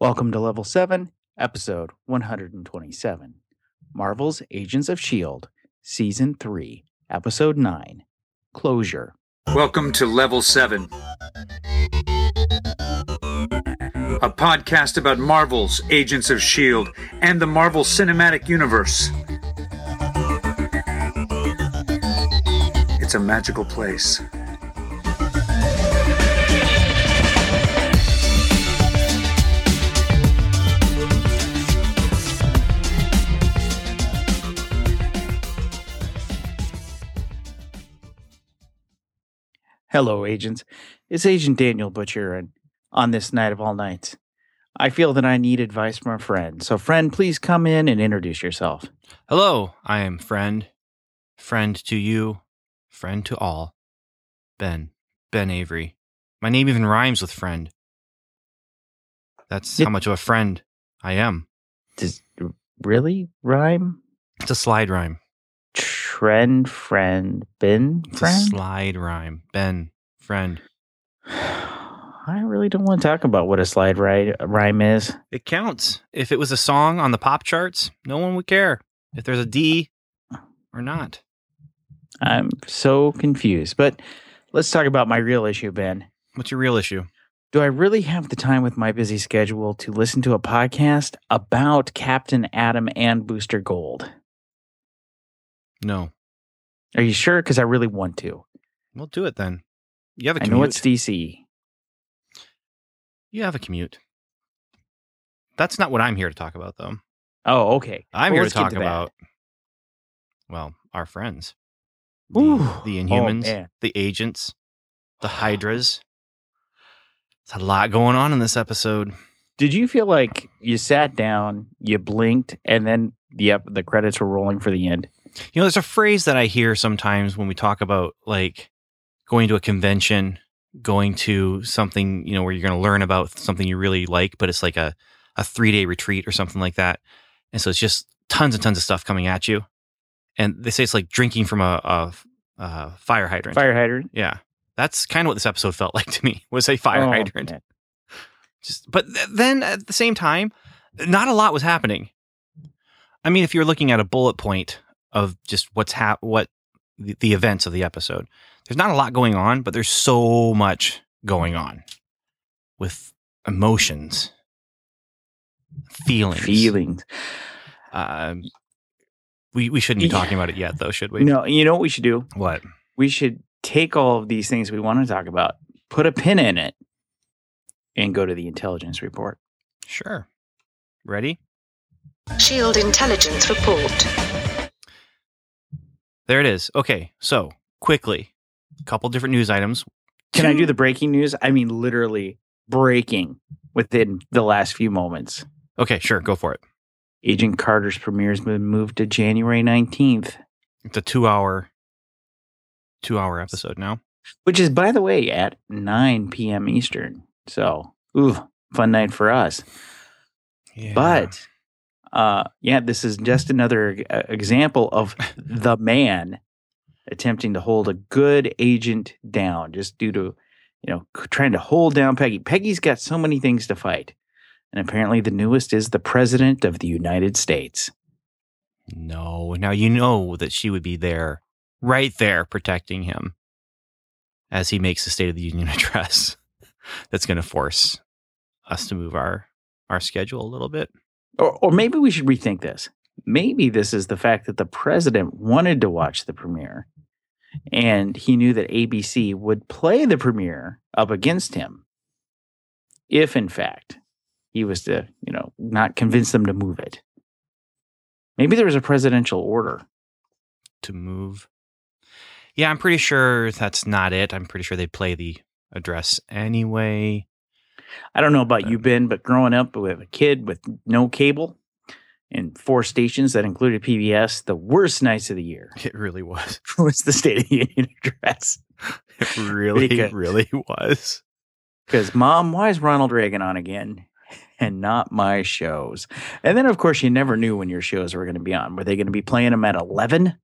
Welcome to Level 7, Episode 127 Marvel's Agents of S.H.I.E.L.D., Season 3, Episode 9 Closure. Welcome to Level 7, a podcast about Marvel's Agents of S.H.I.E.L.D. and the Marvel Cinematic Universe. It's a magical place. Hello, agents. It's Agent Daniel Butcher, and on this night of all nights, I feel that I need advice from a friend. So, friend, please come in and introduce yourself. Hello, I am friend, friend to you, friend to all. Ben, Ben Avery. My name even rhymes with friend. That's It- how much of a friend I am. Does really rhyme? It's a slide rhyme. Trend, friend, a friend? slide rhyme. Ben, friend. I really don't want to talk about what a slide ri- rhyme is. It counts. If it was a song on the pop charts, no one would care if there's a D or not. I'm so confused. But let's talk about my real issue, Ben. What's your real issue? Do I really have the time with my busy schedule to listen to a podcast about Captain Atom and Booster Gold? No. Are you sure? Because I really want to. We'll do it then. You have a I commute. know it's DC. you have a commute. That's not what I'm here to talk about, though. Oh, okay. I'm Well, here to talk to about, well, our friends, the, Ooh. the Oh, Inhumans, man. the agents, the Hydras. It's a lot going on in this episode. Did you feel like you sat down, you blinked, and then yep, the credits were rolling for the end? You know, there's a phrase that I hear sometimes when we talk about like going to a convention, going to something, you know, where you're going to learn about something you really like, but it's like a, a three day retreat or something like that. And so it's just tons and tons of stuff coming at you. And they say it's like drinking from a, a, a fire hydrant. Fire hydrant. Yeah. That's kind of what this episode felt like to me was a fire Oh, hydrant. man. Just, but th- then at the same time, not a lot was happening. I mean, if you're looking at a bullet point of just what's hap- what the, the events of the episode, there's not a lot going on, but there's so much going on with emotions, feelings. Feelings. Um, we we shouldn't be Yeah. talking about it yet, though, should we? No, you know what we should do? What? We should take all of these things we want to talk about, put a pin in it, and go to the intelligence report. Sure. Ready? Shield Intelligence Report. There it is. Okay, so quickly, a couple different news items. Can I do the breaking news? I mean, literally breaking within the last few moments. Okay, sure, go for it. Agent Carter's premiere has been moved to January 19th, It's a two-hour, two-hour episode now. which is, by the way, at 9 p.m. Eastern. So, ooh, fun night for us. Yeah. But, uh, yeah, this is just another example of the man attempting to hold a good agent down just due to, you know, trying to hold down Peggy. Peggy's got so many things to fight. And apparently, the newest is the president of the United States. no, now you know that she would be there, right there, protecting him as he makes the State of the Union address. That's going to force us to move our our schedule a little bit. Or, or maybe we should rethink this. Maybe this is the fact that the president wanted to watch the premiere and he knew that ABC would play the premiere up against him if, in fact, he was to, you know, not convince them to move it. Maybe there was a presidential order. to move. Yeah, I'm pretty sure that's not it. I'm pretty sure they play the address anyway. I don't know about you, Ben, but growing up with a kid with no cable and four stations that included PBS, the worst nights of the year It really was. was the State of the Union address. It really, Because- really was. Because, Mom, why is Ronald Reagan on again and not my shows? And then, of course, you never knew when your shows were going to be on. Were they going to be playing them at 11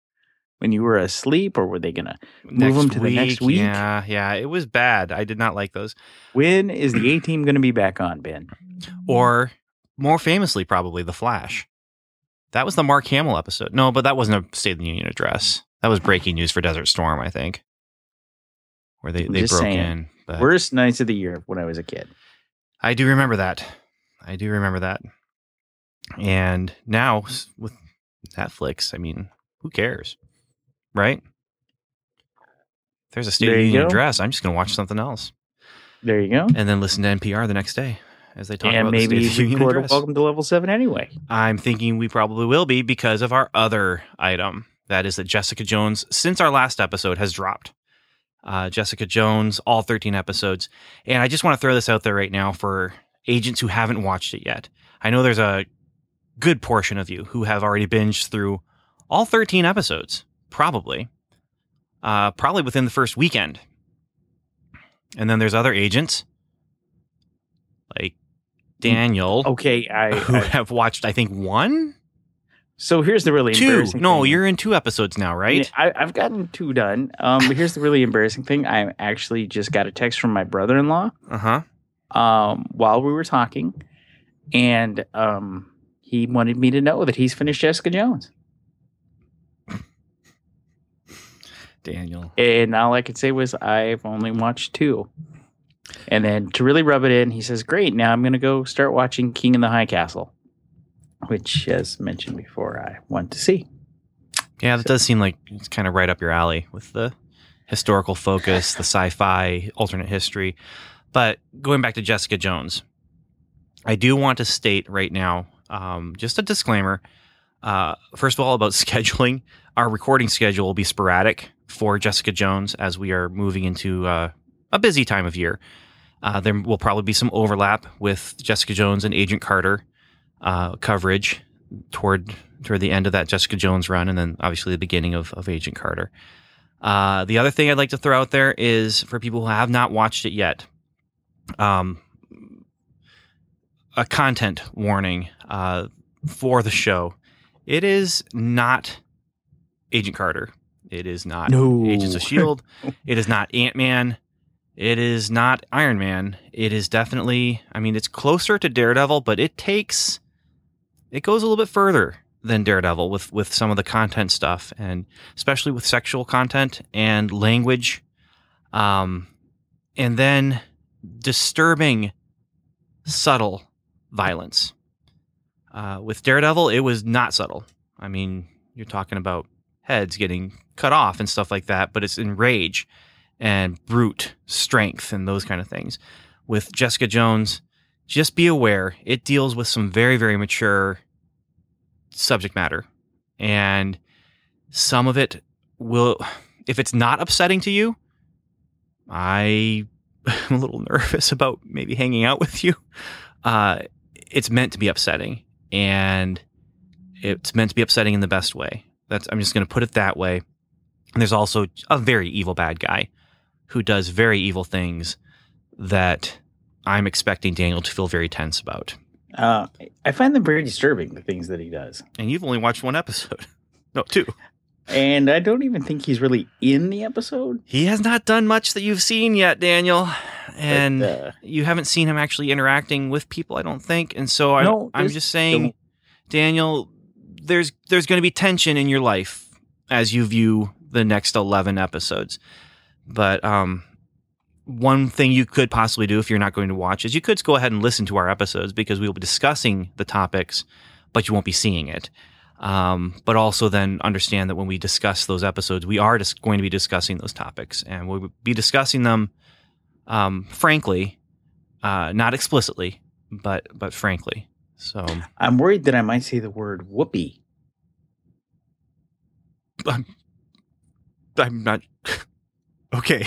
when you were asleep, or were they gonna move them to the next week? Yeah, yeah, it was bad. I did not like those. When is the A team gonna be back on, Ben? Or more famously, probably The Flash. That was the Mark Hamill episode. No, but that wasn't a State of the Union address. That was breaking news for Desert Storm, I think, where they, they broke saying. in. But Worst nights of the year when I was a kid. I do remember that. I do remember that. And now with Netflix, I mean, who cares? Right? If there's a State of There the Union go. address, I'm just going to watch something else There you go. and then listen to NPR the next day as they talk and about the maybe State of the Union address. welcome to level seven anyway. I'm thinking we probably will be because of our other item. That is that Jessica Jones, since our last episode, has dropped. Uh, Jessica Jones, all 13 episodes. And I just want to throw this out there right now for agents who haven't watched it yet. I know there's a good portion of you who have already binged through all 13 episodes, probably. Uh, probably within the first weekend. And then there's other agents like Daniel Okay, I, who I have watched, I think, one, so here's the really two. embarrassing. No, thing. you're in two episodes now, right? I, I've gotten two done. Um, but here's the really embarrassing thing. I actually just got a text from my brother-in-law Uh huh. um, while we were talking, and um, he wanted me to know that he's finished Jessica Jones. Daniel. And all I could say was I've only watched two. And then to really rub it in, he says, "Great, now I'm going to go start watching King in the High Castle," which, as mentioned before, I want to see. Yeah, that does seem like it's kind of right up your alley with the historical focus, the sci-fi, alternate history. But going back to Jessica Jones, I do want to state right now, um, just a disclaimer. Uh, first of all, about scheduling, our recording schedule will be sporadic for Jessica Jones as we are moving into uh, a busy time of year. Uh, there will probably be some overlap with Jessica Jones and Agent Carter uh, coverage toward toward the end of that Jessica Jones run, and then obviously the beginning of, of Agent Carter. Uh, the other thing I'd like to throw out there is for people who have not watched it yet, um, a content warning uh, for the show. It is not Agent Carter. It is not No. Agents of Shield. It is not Ant Man. It is not Iron Man. It is definitely. I mean, it's closer to Daredevil, but it takes. It goes a little bit further than Daredevil with with some of the content stuff, and especially with sexual content and language, um, and then disturbing, subtle violence. Uh, with Daredevil, it was not subtle. I mean, you're talking about heads getting cut off and stuff like that, but it's in rage and brute strength and those kind of things. With Jessica Jones, just be aware it deals with some very, very mature subject matter. And some of it will, if it's not upsetting to you, I am a little nervous about maybe hanging out with you. Uh, it's meant to be upsetting, and it's meant to be upsetting in the best way. That's I'm just going to put it that way. And there's also a very evil bad guy who does very evil things that I'm expecting Daniel to feel very tense about. Uh, I find them very disturbing, the things that he does. And you've only watched one episode. No, two. And I don't even think he's really in the episode. He has not done much that you've seen yet, Daniel. And but, uh, you haven't seen him actually interacting with people, I don't think. And so I, No, I'm just saying, Daniel, there's there's going to be tension in your life as you view the next 11 episodes. But um, one thing you could possibly do if you're not going to watch is you could go ahead and listen to our episodes because we will be discussing the topics, but you won't be seeing it. Um, but also then understand that when we discuss those episodes, we are just going to be discussing those topics, and we'll be discussing them, um, frankly, uh, not explicitly, but but frankly. So I'm worried that I might say the word whoopee. I'm not okay.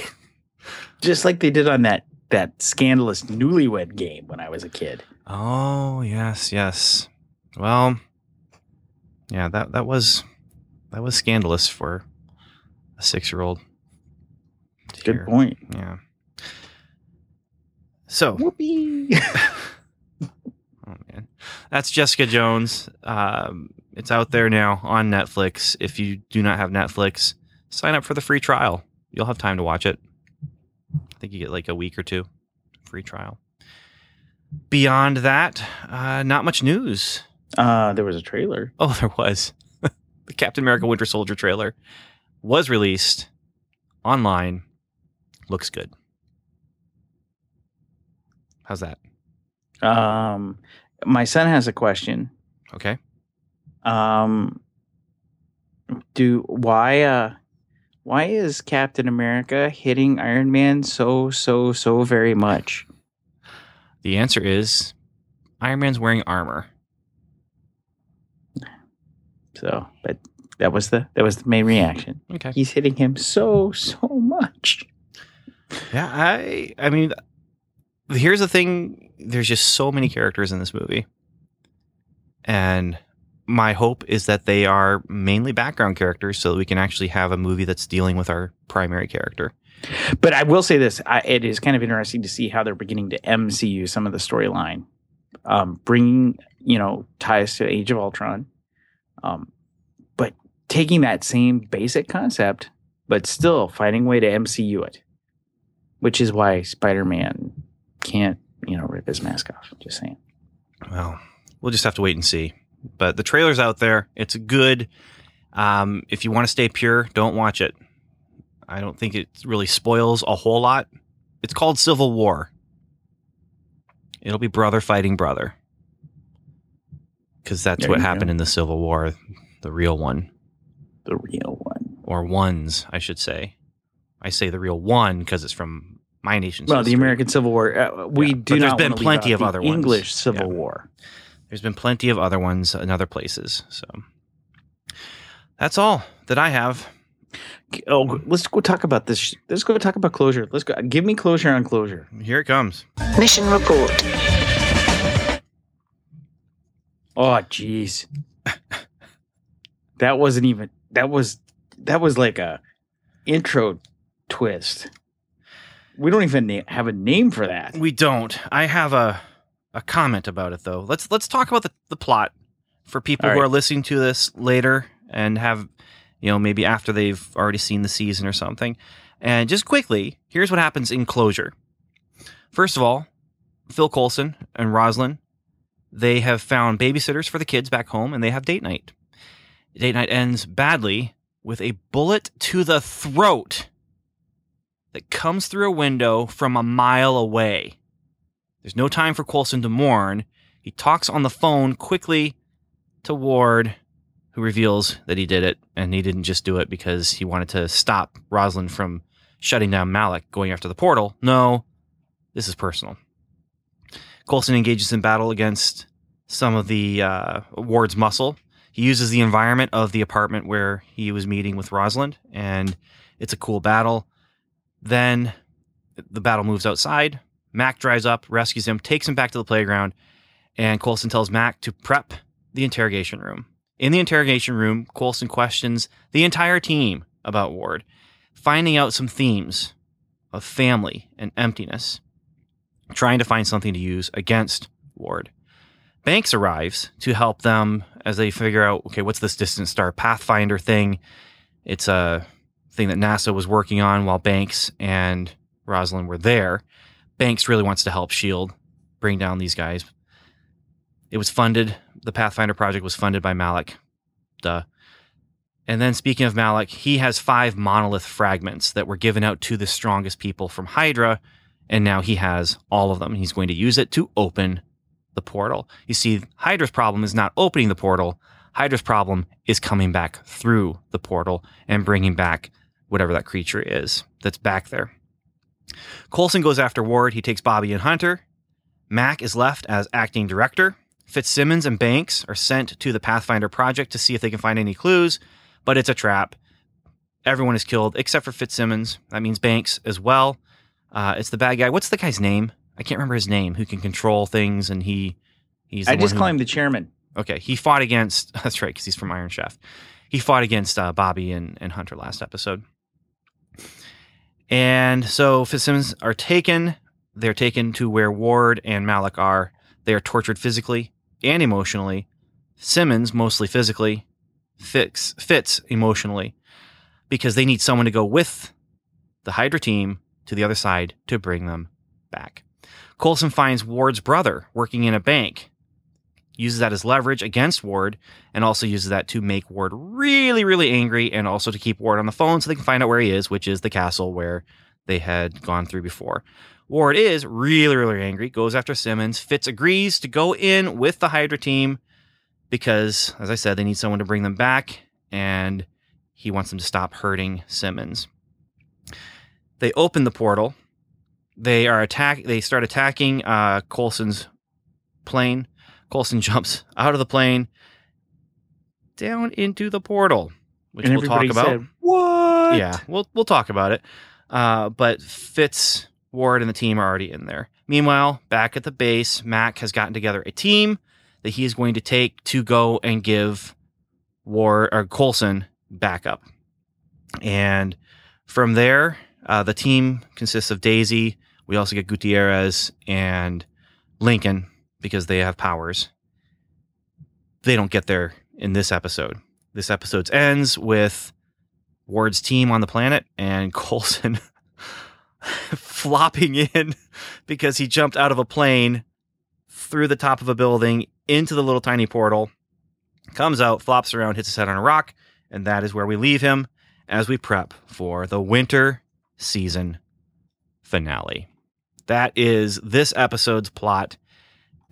Just like they did on that that scandalous newlywed game when I was a kid. Oh yes, yes. Well, yeah that that was that was scandalous for a six year old. Good point. Yeah. So Whoopee. That's Jessica Jones. Um, It's out there now on Netflix. If you do not have Netflix, sign up for the free trial. You'll have time to watch it. I think you get like a week or two free trial. Beyond that, uh, not much news. Uh, there was a trailer. Oh, there was. the Captain America Winter Soldier trailer was released online. Looks good. How's that? Um, my son has a question. Okay. Um, do why uh why is Captain America hitting Iron Man so so so very much? The answer is Iron Man's wearing armor. So, but that was the that was the main reaction. Okay. He's hitting him so so much. Yeah, I I mean here's the thing, there's just so many characters in this movie. And my hope is that they are mainly background characters so that we can actually have a movie that's dealing with our primary character. But I will say this: I, it is kind of interesting to see how they're beginning to MCU some of the storyline, um, bringing you know ties to Age of Ultron, um, but taking that same basic concept, but still finding a way to MCU it, which is why Spider-Man can't you know rip his mask off. Just saying. Well, we'll just have to wait and see. But the trailer's out there. It's good. Um, if you want to stay pure, don't watch it. I don't think it really spoils a whole lot. It's called Civil War. It'll be brother fighting brother. Because that's There what happened go. in the Civil War, the real one. The real one. Or ones, I should say. I say the real one because it's from my nation's Well, the. American Civil War. Uh, we Yeah, do but there's not been wanna plenty of the other ones. English Civil Yeah. War. There's been plenty of other ones in other places. So that's all that I have. Oh, let's go talk about this. Let's go talk about closure. Let's go. Give me closure on closure. Here it comes. Mission report. Oh, jeez. that wasn't even. That was. That was like a intro twist. We don't even na- have a name for that. We don't. I have a a comment about it though. Let's let's talk about the, the plot for people All who right. are listening to this later and have you know maybe after they've already seen the season or something. And just quickly, here's what happens in closure. First of all, Phil Coulson and Rosalind, they have found babysitters for the kids back home and they have date night. Date night ends badly with a bullet to the throat that comes through a window from a mile away. There's no time for Coulson to mourn. He talks on the phone quickly to Ward, who reveals that he did it, and he didn't just do it because he wanted to stop Rosalind from shutting down Malik going after the portal. No, this is personal. Coulson engages in battle against some of the uh, Ward's muscle. He uses the environment of the apartment where he was meeting with Rosalind, and it's a cool battle. Then the battle moves outside. Mack drives up, rescues him, takes him back to the playground, and Coulson tells Mack to prep the interrogation room. In the interrogation room, Coulson questions the entire team about Ward, finding out some themes of family and emptiness, trying to find something to use against Ward. Banks arrives to help them as they figure out okay, what's this distant star Pathfinder thing? It's a thing that NASA was working on while Banks and Rosalind were there. Banks really wants to help Shield bring down these guys. It was funded. The Pathfinder project was funded by Malik. Duh. And then speaking of Malik, he has five monolith fragments that were given out to the strongest people from Hydra, and now he has all of them. He's going to use it to open the portal. You see, Hydra's problem is not opening the portal. Hydra's problem is coming back through the portal and bringing back whatever that creature is that's back there. Coulson goes after Ward. He takes Bobbi and Hunter. Mack is left as acting director. Fitzsimmons and Banks are sent to the Pathfinder project to see if they can find any clues, but it's a trap. Everyone is killed except for Fitzsimmons. That means Banks as well. Uh, it's the bad guy. What's the guy's name? I can't remember his name. Who can control things and he he's. I just call who- him the chairman. Okay, he fought against. That's right, because he's from Iron Chef. He fought against uh, Bobbi and, and Hunter last episode. And so Fitzsimmons are taken. They're taken to where Ward and Malik are. They are tortured physically and emotionally Simmons mostly physically, Fitz emotionally, because they need someone to go with the Hydra team to the other side to bring them back. Coulson finds Ward's brother working in a bank, uses that as leverage against Ward, and also uses that to make Ward really, really angry and also to keep Ward on the phone so they can find out where he is, which is the castle where they had gone through before. Ward is really, really angry, goes after Simmons. Fitz agrees to go in with the Hydra team because, as I said, they need someone to bring them back, and he wants them to stop hurting Simmons. They open the portal. They are attack. They start attacking uh, Coulson's plane. Coulson jumps out of the plane down into the portal, which and we'll talk about. said, "What?" Yeah, we'll we'll talk about it. Uh, but Fitz, Ward, and the team are already in there. Meanwhile, back at the base, Mack has gotten together a team that he is going to take to go and give Ward or Coulson backup. And from there, uh, the team consists of Daisy. We also get Gutierrez and Lincoln because they have powers. They don't get there in this episode. This episode ends with Ward's team on the planet and Coulson flopping in because he jumped out of a plane through the top of a building into the little tiny portal, comes out, flops around, hits his head on a rock, and that is where we leave him as we prep for the winter season finale. That is this episode's plot,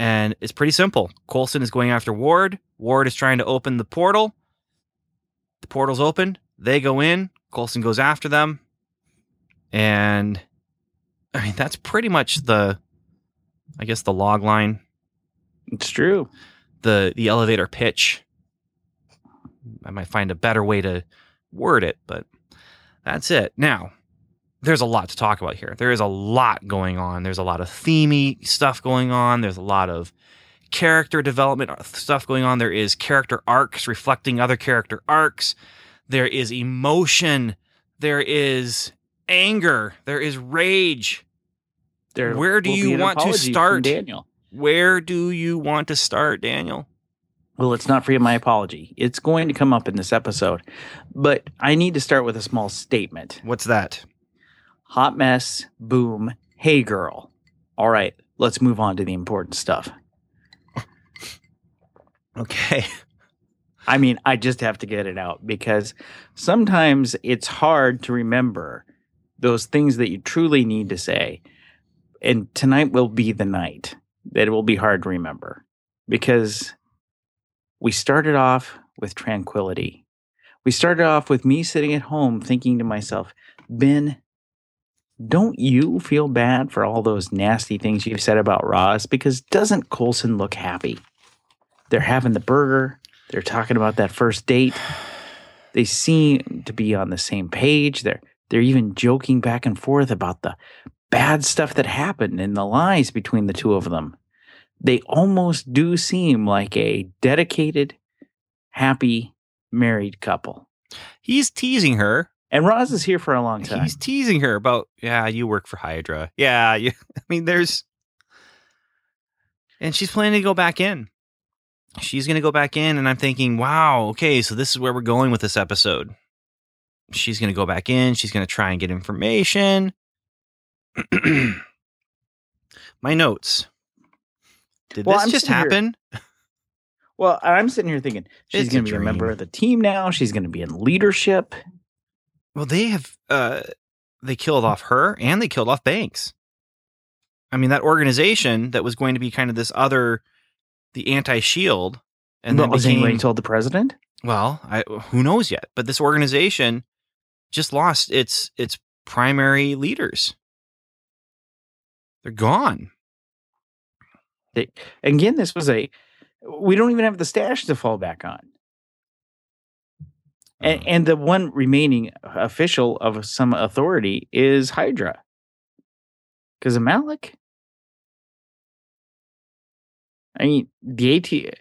and it's pretty simple. Coulson is going after Ward. Ward is trying to open the portal. The portal's open. They go in. Coulson goes after them. And I mean, that's pretty much the, I guess, the log line, It's true. the the elevator pitch. I might find a better way to word it, but that's it. Now, there's a lot to talk about here. There is a lot going on. There's a lot of themey stuff going on. There's a lot of character development stuff going on. There is character arcs reflecting other character arcs. There is emotion. There is anger. There is rage. There Where do you want to start? Daniel? Where do you want to start, Daniel? Well, it's not free of my apology. It's going to come up in this episode, but I need to start with a small statement. What's that? Hot mess, boom, hey girl. All right, let's move on to the important stuff. Okay. I mean, I just have to get it out because sometimes it's hard to remember those things that you truly need to say. And tonight will be the night that it will be hard to remember because we started off with tranquility. We started off with me sitting at home thinking to myself, Ben, don't you feel bad for all those nasty things you've said about Roz? Because doesn't Coulson look happy? They're having the burger. They're talking about that first date. They seem to be on the same page. They're they're even joking back and forth about the bad stuff that happened and the lies between the two of them. They almost do seem like a dedicated, happy married couple. He's teasing her. And Roz is here for a long time. He's teasing her about, yeah, you work for Hydra. Yeah, you, I mean, there's, and she's planning to go back in. She's going to go back in, and I'm thinking, wow, okay, so this is where we're going with this episode. She's going to go back in. She's going to try and get information. My notes. Did Well, this I'm just sitting here- happen? Well, I'm sitting here thinking she's going to be a member of the team now. She's going to be in leadership. Well, they have uh they killed off her and they killed off Banks. I mean, that organization that was going to be kind of this other the anti-shield and But then was became told the president? well, I who knows yet, but this organization just lost its its primary leaders. They're gone. Again, this was a. We don't even have the stash to fall back on. And, and the one remaining official of some authority is Hydra. Because of Malik. I mean, the AT.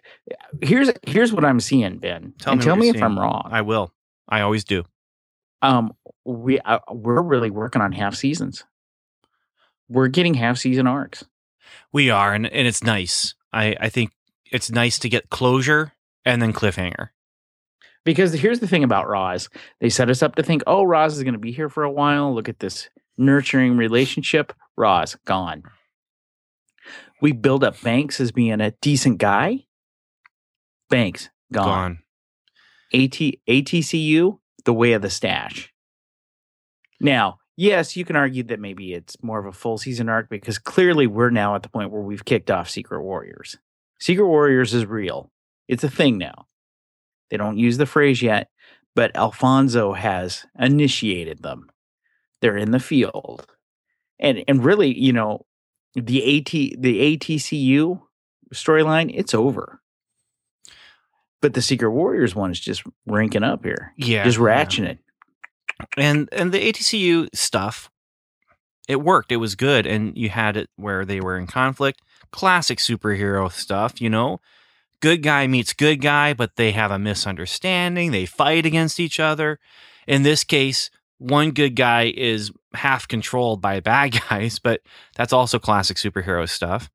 Here's here's what I'm seeing, Ben. Tell and me tell me if I'm wrong. I will. I always do. um, we uh, we're really working on half seasons. We're getting half season arcs. We are, and, and it's nice. I, I think it's nice to get closure and then cliffhanger. Because here's the thing about Roz. They set us up to think, oh, Roz is going to be here for a while. Look at this nurturing relationship. Roz, gone. We build up Banks as being a decent guy. Banks, gone. Gone. AT, ATCU, the way of the stash. Now, yes, you can argue that maybe it's more of a full season arc because clearly we're now at the point where we've kicked off Secret Warriors. Secret Warriors is real, it's a thing now. They don't use the phrase yet, but Alphonso has initiated them. They're in the field. And and really, you know, the AT the ATCU storyline, it's over. But the Secret Warriors one is just ranking up here. Yeah. just yeah. ratcheting it. and and the ATCU stuff, it worked. It was good, and you had it where they were in conflict. Classic superhero stuff, you know. Good guy meets good guy, but they have a misunderstanding. They fight against each other. In this case, one good guy is half controlled by bad guys, but that's also classic superhero stuff.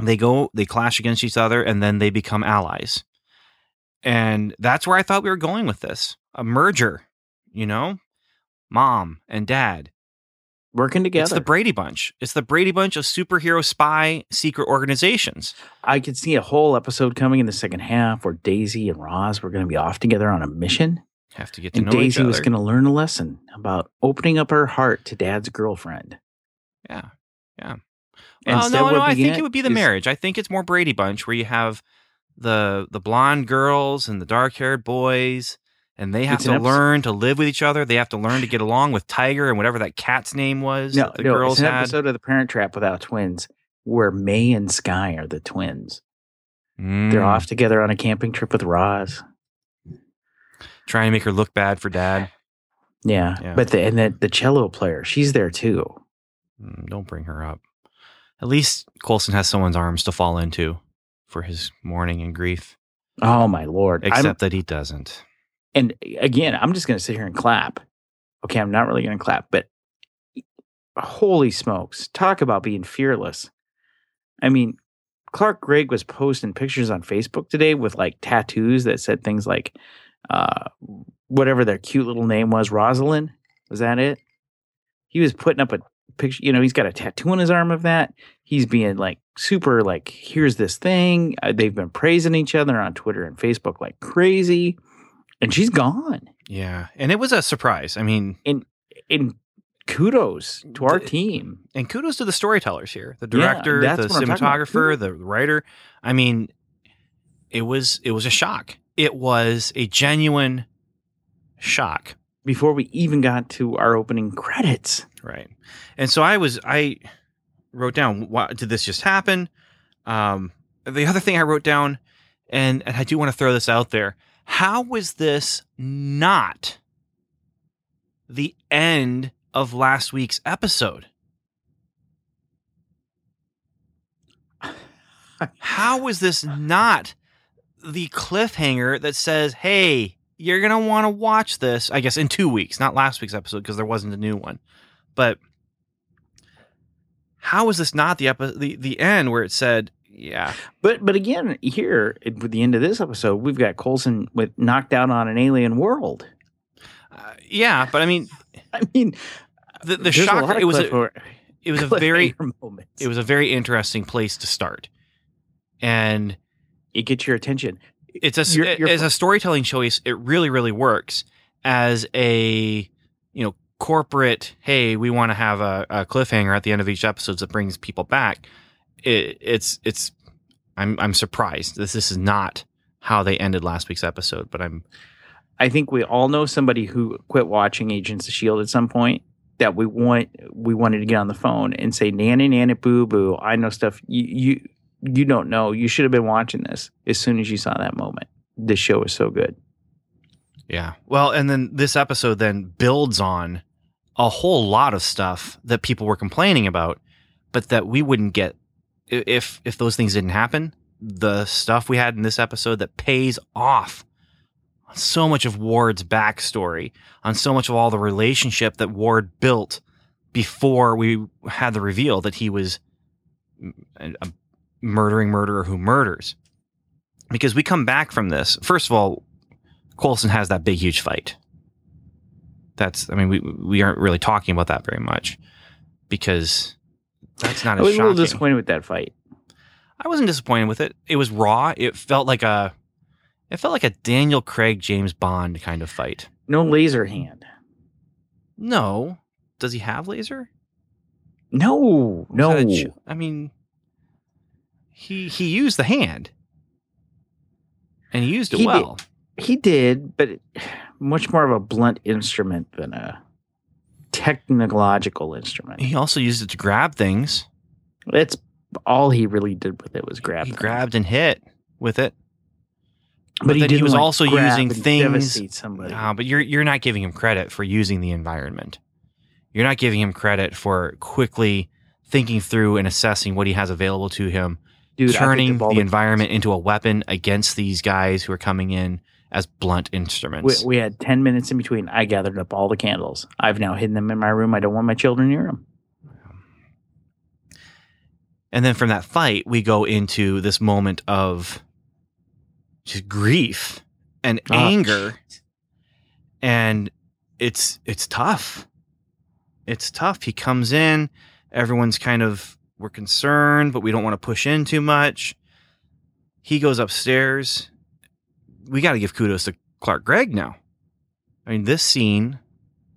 They go, they clash against each other, and then they become allies. And that's where I thought we were going with this a merger you know, mom and dad. Working together. It's the Brady Bunch. It's the Brady Bunch of superhero spy secret organizations. I could see a whole episode coming in the second half where Daisy and Roz were going to be off together on a mission. Have to get to And know each Daisy was going to learn a lesson about opening up her heart to dad's girlfriend. yeah, yeah. Well, instead no, no. I think it would be the is- marriage. I think it's more Brady Bunch where you have the the blonde girls and the dark haired boys, and they have It's to learn to live with each other. They have to learn to get along with Tiger and whatever that cat's name was. No, that the no, girls it's an had. episode of The Parent Trap without twins where May and Skye are the twins. They're Mm, off together on a camping trip with Roz. trying to make her look bad for dad. Yeah, Yeah. but the and the, the cello player, she's there too. Mm, Don't bring her up. At least Coulson has someone's arms to fall into for his mourning and grief. Oh my lord! I'm- Except that he doesn't. And again, I'm just going to sit here and clap. Okay, I'm not really going to clap, but holy smokes, talk about being fearless. I mean, Clark Gregg was posting pictures on Facebook today with like tattoos that said things like, uh, whatever their cute little name was, Rosalind. Was that it? He was putting up a picture, you know, he's got a tattoo on his arm of that. He's being like super, like, here's this thing. Uh, they've been praising each other on Twitter and Facebook like crazy. And she's gone. Yeah. And it was a surprise. I mean, And in kudos to our The- team. and kudos to the storytellers here the director that's the what I'm talking about. cinematographer the writer i mean it was it was a shock it was a genuine shock Before we even got to our opening credits. right and so i was i wrote down why did this just happen um the other thing i wrote down and, and i do want to throw this out there how was this not the end of last week's episode How was this not the cliffhanger that says, "Hey, you're gonna want to watch this"? I guess in two weeks, not last week's episode because there wasn't a new one. But how is this not the epi- the the end where it said, "Yeah, But but again, here at the end of this episode, we've got Coulson with knocked out on an alien world. uh, yeah"? But I mean, I mean, the, the shocker it was a, it was a very moments. it was a very interesting place to start, and it gets your attention. it's a You're- you're as a storytelling choice it really really works as a you know corporate hey we want to have a, a cliffhanger at the end of each episode that brings people back it, it's it's i'm i'm surprised this this is not how they ended last week's episode but i'm I think we all know somebody who quit watching Agents of Shield at some point. That we want, we wanted to get on the phone and say, nanny nanny boo, boo." I know stuff you you you don't know. You should have been watching this as soon as you saw that moment. This show is so good. yeah well and then this episode then builds on a whole lot of stuff that people were complaining about but that we wouldn't get if if those things didn't happen the stuff we had in this episode that pays off so much of Ward's backstory, on so much of all the relationship that Ward built before we had the reveal that he was a murdering murderer who murders. because we come back from this. First of all, Coulson has that big, huge fight. That's, I mean, we we aren't really talking about that very much because that's not I was a little disappointed with that fight. I wasn't disappointed with it. It was raw. It felt like a, it felt like a Daniel Craig James Bond kind of fight. No laser hand. No, does he have laser? No, no. ch- I mean, he he used the hand, and he used it He did. well. He did, but much more of a blunt instrument than a technological instrument. He also used it to grab things. That's all he really did with it was grab. he them. grabbed and hit with it. but, he, then he was like, also using things- somebody. Ah, but you're you're not giving him credit for using the environment. You're not giving him credit for quickly thinking through and assessing what he has available to him, Dude, turning all the environment into a weapon against these guys who are coming in as blunt We, instruments. we had 10 minutes in between. I gathered up all the candles. I've now hidden them in my room. I don't want my children near them. And then from that fight, we go into this moment of just grief and Oh, anger. And it's it's tough. It's tough. He comes in, everyone's kind of we're concerned, but we don't want to push in too much. He goes upstairs. We got to give kudos to Clark Gregg now. I mean, this scene,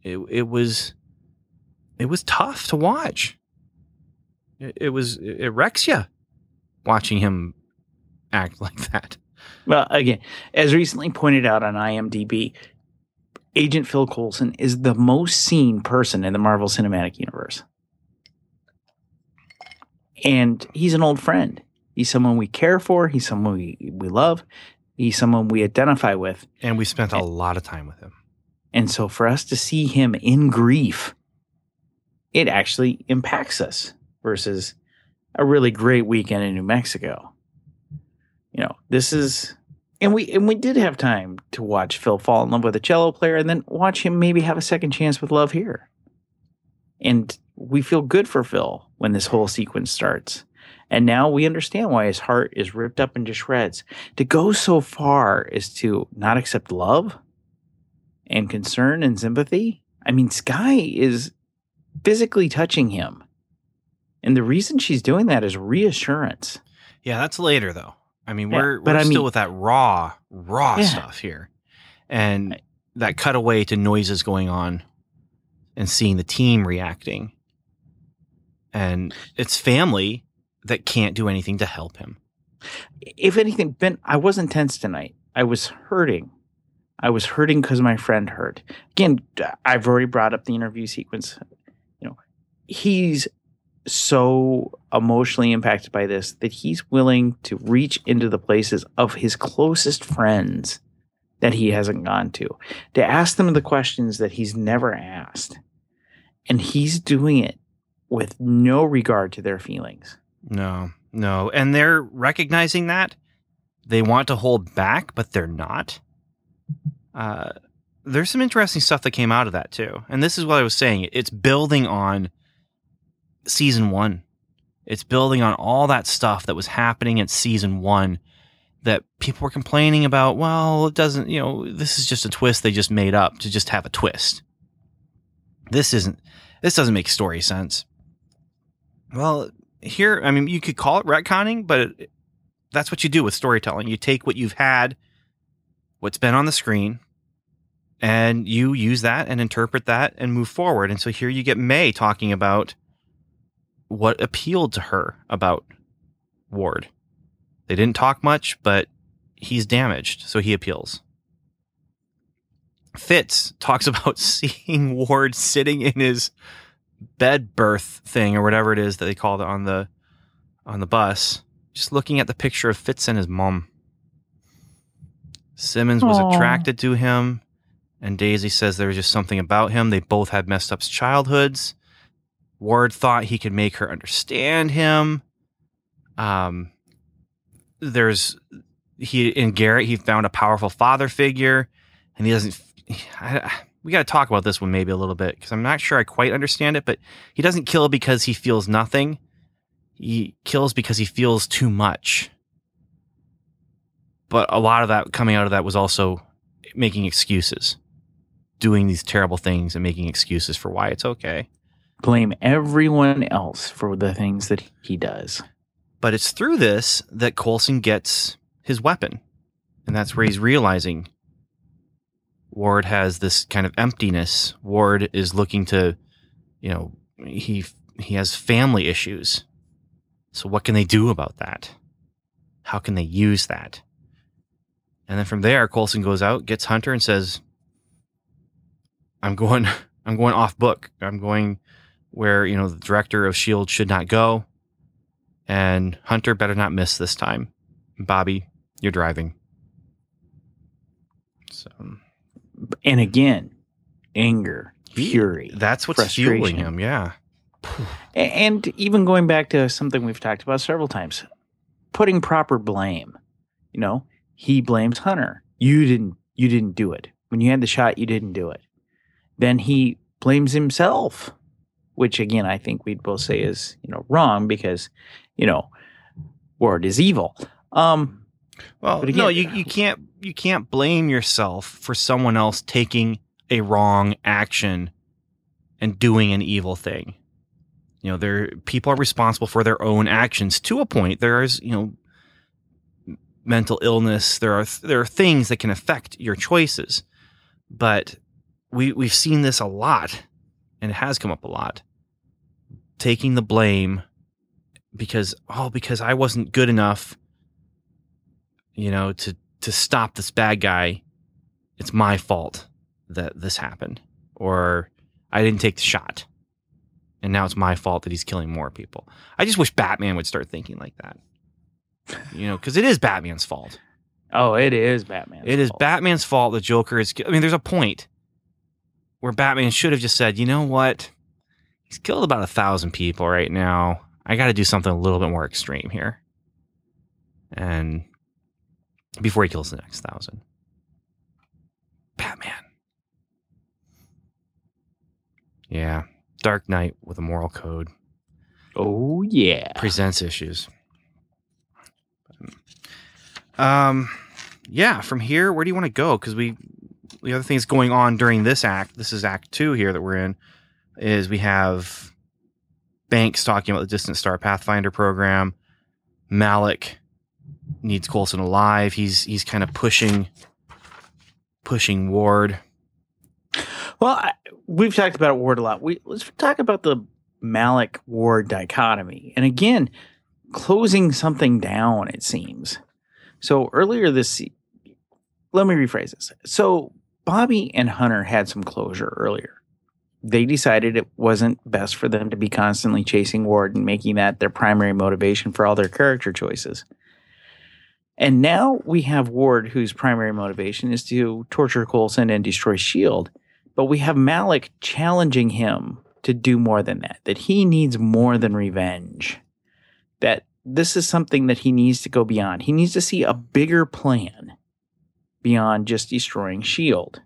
it, it was, it was tough to watch. It, it was, it wrecks you watching him act like that. Well, again, as recently pointed out on IMDb, Agent Phil Coulson is the most seen person in the Marvel Cinematic Universe. And he's an old friend. He's someone we care for. He's someone we, we love. He's someone we identify with. And we spent a lot of time with him. And so for us to see him in grief, it actually impacts us versus a really great weekend in New Mexico. You know, this is and we and we did have time to watch Phil fall in love with a cello player and then watch him maybe have a second chance with love here. And we feel good for Phil when this whole sequence starts. And now we understand why his heart is ripped up into shreds. To go so far as to not accept love and concern and sympathy. I mean, Skye is physically touching him. And the reason she's doing that is reassurance. Yeah, that's later though. I mean, we're but we're I still mean- with that raw, raw Yeah. stuff here, and that cutaway to noises going on, and seeing the team reacting, and it's family that can't do anything to help him. If anything, Ben, I wasn't tense tonight. I was hurting. I was hurting because my friend hurt. Again, I've already brought up the interview sequence. You know, he's so emotionally impacted by this that he's willing to reach into the places of his closest friends that he hasn't gone to, to ask them the questions that he's never asked. And he's doing it with no regard to their feelings. No, no, and they're recognizing that they want to hold back, but they're not. Uh, there's some interesting stuff that came out of that too, and this is what I was saying. It's building on season one. It's building on all that stuff that was happening at season one that people were complaining about. Well, it doesn't, you know, this is just a twist they just made up to just have a twist. This isn't, this doesn't make story sense. Well, here, I mean, you could call it retconning, but it, that's what you do with storytelling. You take what you've had, what's been on the screen, and you use that and interpret that and move forward. And so here you get May talking about what appealed to her about Ward. They didn't talk much, but he's damaged, so he appeals. Fitz talks about seeing Ward sitting in his bed berth thing or whatever it is that they called it on the on the bus, just looking at the picture of Fitz and his mom. Simmons was Aw. attracted to him, and Daisy says there was just something about him. They both had messed up childhoods. Ward thought he could make her understand him. Um, there's he in Garrett. He found a powerful father figure, and he doesn't. I, we got to talk about this one maybe a little bit because I'm not sure I quite understand it. But he doesn't kill because he feels nothing. He kills because he feels too much. but a lot of that coming out of that was also making excuses, doing these terrible things and making excuses for why it's okay. Blame everyone else for the things that he does. But it's through this that Coulson gets his weapon. And that's where he's realizing Ward has this kind of emptiness. Ward is looking to, you know, he he has family issues. So what can they do about that? How can they use that? And then from there, Coulson goes out, gets Hunter, and says, "I'm going, I'm going off book. I'm going where you know the director of Shield should not go, and Hunter better not miss this time. Bobbi, you're driving." So And again, anger, fury. that's what's fueling him. Yeah, And even going back to something we've talked about several times, putting proper blame. You know, he blames Hunter. You didn't you didn't do it. When you had the shot, you didn't do it. Then he blames himself, which again I think we'd both say is, you know, wrong because, you know, Ward is evil. Um Well, But no, you, you can't you can't blame yourself for someone else taking a wrong action and doing an evil thing. You know, there people are responsible for their own actions to a point. There is, you know, mental illness. There are there are things that can affect your choices, but we we've seen this a lot, and it has come up a lot. Taking the blame because oh because I wasn't good enough you know, to to stop this bad guy, it's my fault that this happened, or I didn't take the shot, and now it's my fault that he's killing more people. I just wish Batman would start thinking like that, you know, because it is Batman's fault. oh, it is Batman. It is Batman's fault. The Joker is. I mean, there's a point where Batman should have just said, you know what, he's killed about a thousand people right now. I got to do something a little bit more extreme here, and before he kills the next thousand. Batman. Yeah. Dark Knight with a moral code Oh yeah. presents issues. Um, yeah. From here, where do you want to go? Because we, the other things going on during this act, this is Act Two here that we're in, is we have Banks talking about the Distant Star Pathfinder program. Malik needs Coulson alive. He's he's kind of pushing, pushing Ward. Well, I, we've talked about Ward a lot. We let's talk about the Malik Ward dichotomy, and again, closing something down. It seems so. Earlier this, let me rephrase this. So Bobbi and Hunter had some closure earlier. They decided it wasn't best for them to be constantly chasing Ward and making that their primary motivation for all their character choices. And now we have Ward, whose primary motivation is to torture Coulson and destroy Shield but we have Malik challenging him to do more than that, that he needs more than revenge, that this is something that he needs to go beyond. He needs to see a bigger plan beyond just destroying S.H.I.E.L.D.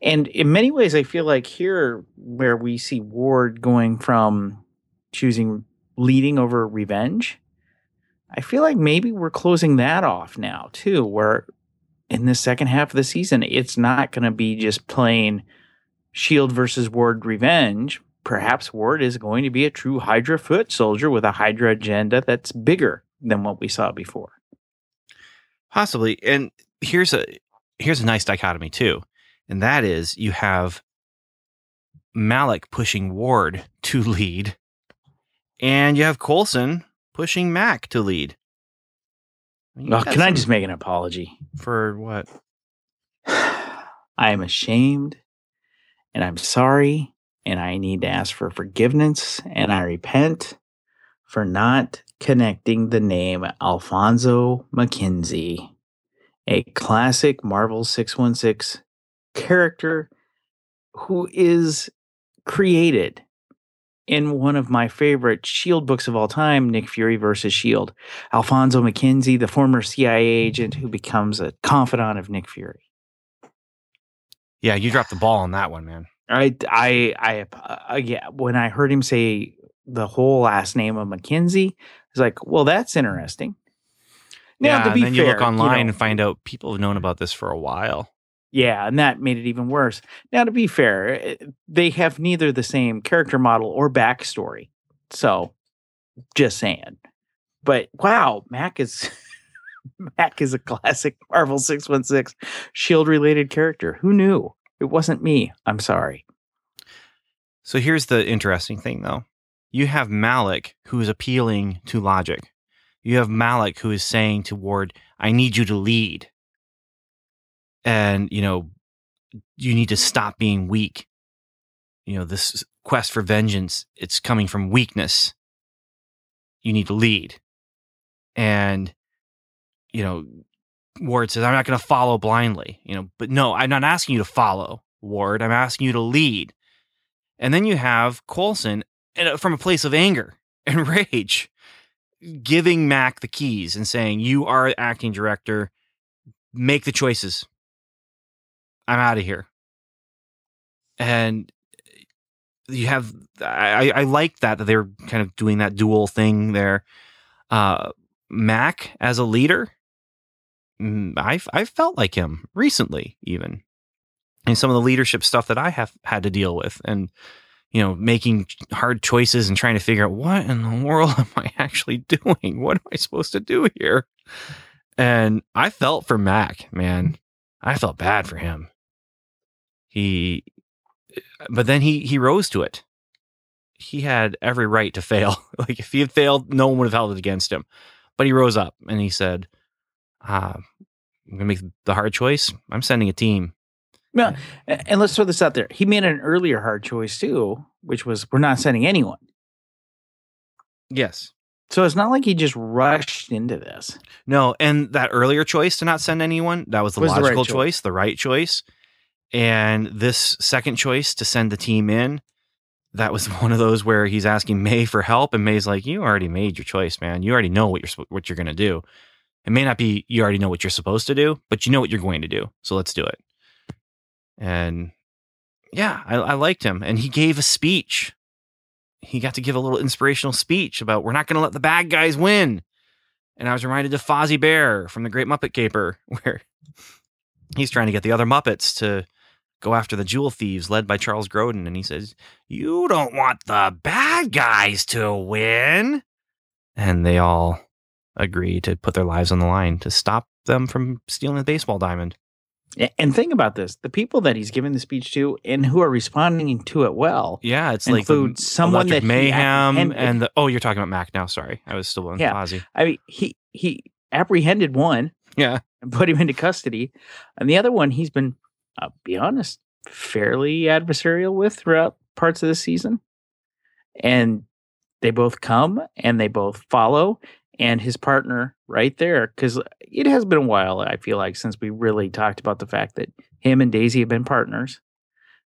And in many ways, I feel like here, where we see Ward going from choosing leading over revenge, I feel like maybe we're closing that off now, too, where in the second half of the season, it's not going to be just plain Shield versus Ward revenge. Perhaps Ward is going to be a true Hydra foot soldier with a Hydra agenda that's bigger than what we saw before. Possibly. And here's a here's a nice dichotomy too. And that is you have Malik pushing Ward to lead, and you have Coulson pushing Mack to lead. Got can I just make an apology? for what? I am ashamed and I'm sorry and I need to ask for forgiveness and I repent for not connecting the name Alphonso Mackenzie, a classic Marvel 616 character who is created in one of my favorite Shield books of all time, Nick Fury versus Shield. Alphonso Mackenzie, the former CIA agent who becomes a confidant of Nick Fury. Yeah, you dropped the ball on that one, man. I, I, I, uh, yeah. When I heard him say the whole last name of Mackenzie, I was like, well, that's interesting. Now, yeah, to be and then you look fair, online know- and find out people have known about this for a while. Yeah, and that made it even worse. Now, to be fair, eh, they have neither the same character model or backstory. So, just saying. But wow, Mack is Mack is a classic Marvel 616 Shield related character. Who knew? It wasn't me. I'm sorry. So here's the interesting thing, though. You have Malik who is appealing to logic. You have Malik who is saying to Ward, I need you to lead. And, you know, you need to stop being weak. You know, this quest for vengeance, it's coming from weakness. You need to lead. And, you know, Ward says, I'm not going to follow blindly, you know, but no, I'm not asking you to follow, Ward. I'm asking you to lead. And then you have Coulson uh, from a place of anger and rage, giving Mack the keys and saying, You are acting director. Make the choices. I'm out of here. And you have, I, I like that, that they're kind of doing that dual thing there. Uh, Mack as a leader, mm, I I felt like him recently, even and some of the leadership stuff that I have had to deal with, and you know, making hard choices and trying to figure out what in the world am I actually doing? What am I supposed to do here? And I felt for Mack, man. I felt bad for him. He, but then he he rose to it. He had every right to fail. like if he had failed, no one would have held it against him. But he rose up and he said, uh, "I'm gonna make the hard choice. I'm sending a team." Yeah, and let's throw this out there. He made an earlier hard choice too, which was we're not sending anyone. Yes. So it's not like he just rushed into this. No, and that earlier choice to not send anyone, that was the Was the right logical choice. choice, the right choice. And this second choice to send the team in, that was one of those where he's asking May for help and May's like, "You already made your choice, man. You already know what you're what you're going to do. It may not be you already know what you're supposed to do, but you know what you're going to do. So let's do it." And yeah, I, I liked him and he gave a speech. He got to give a little inspirational speech about we're not going to let the bad guys win. And I was reminded of Fozzie Bear from the Great Muppet Caper, where he's trying to get the other Muppets to go after the jewel thieves led by Charles Grodin. And he says, You don't want the bad guys to win. And they all agree to put their lives on the line to stop them from stealing the baseball diamond. And think about this: the people that he's giving the speech to and who are responding to it well. Yeah, it's like Include someone that he mayhem apprehended. and the oh, you're talking about Mack now. Sorry, I was still on Yeah. Fozzie. I mean, he he apprehended one Yeah, and put him into custody, and the other one he's been, I'll be honest, fairly adversarial with throughout parts of the season, and they both come and they both follow, and his partner right there because it has been a while. I feel like since we really talked about the fact that him and Daisy have been partners,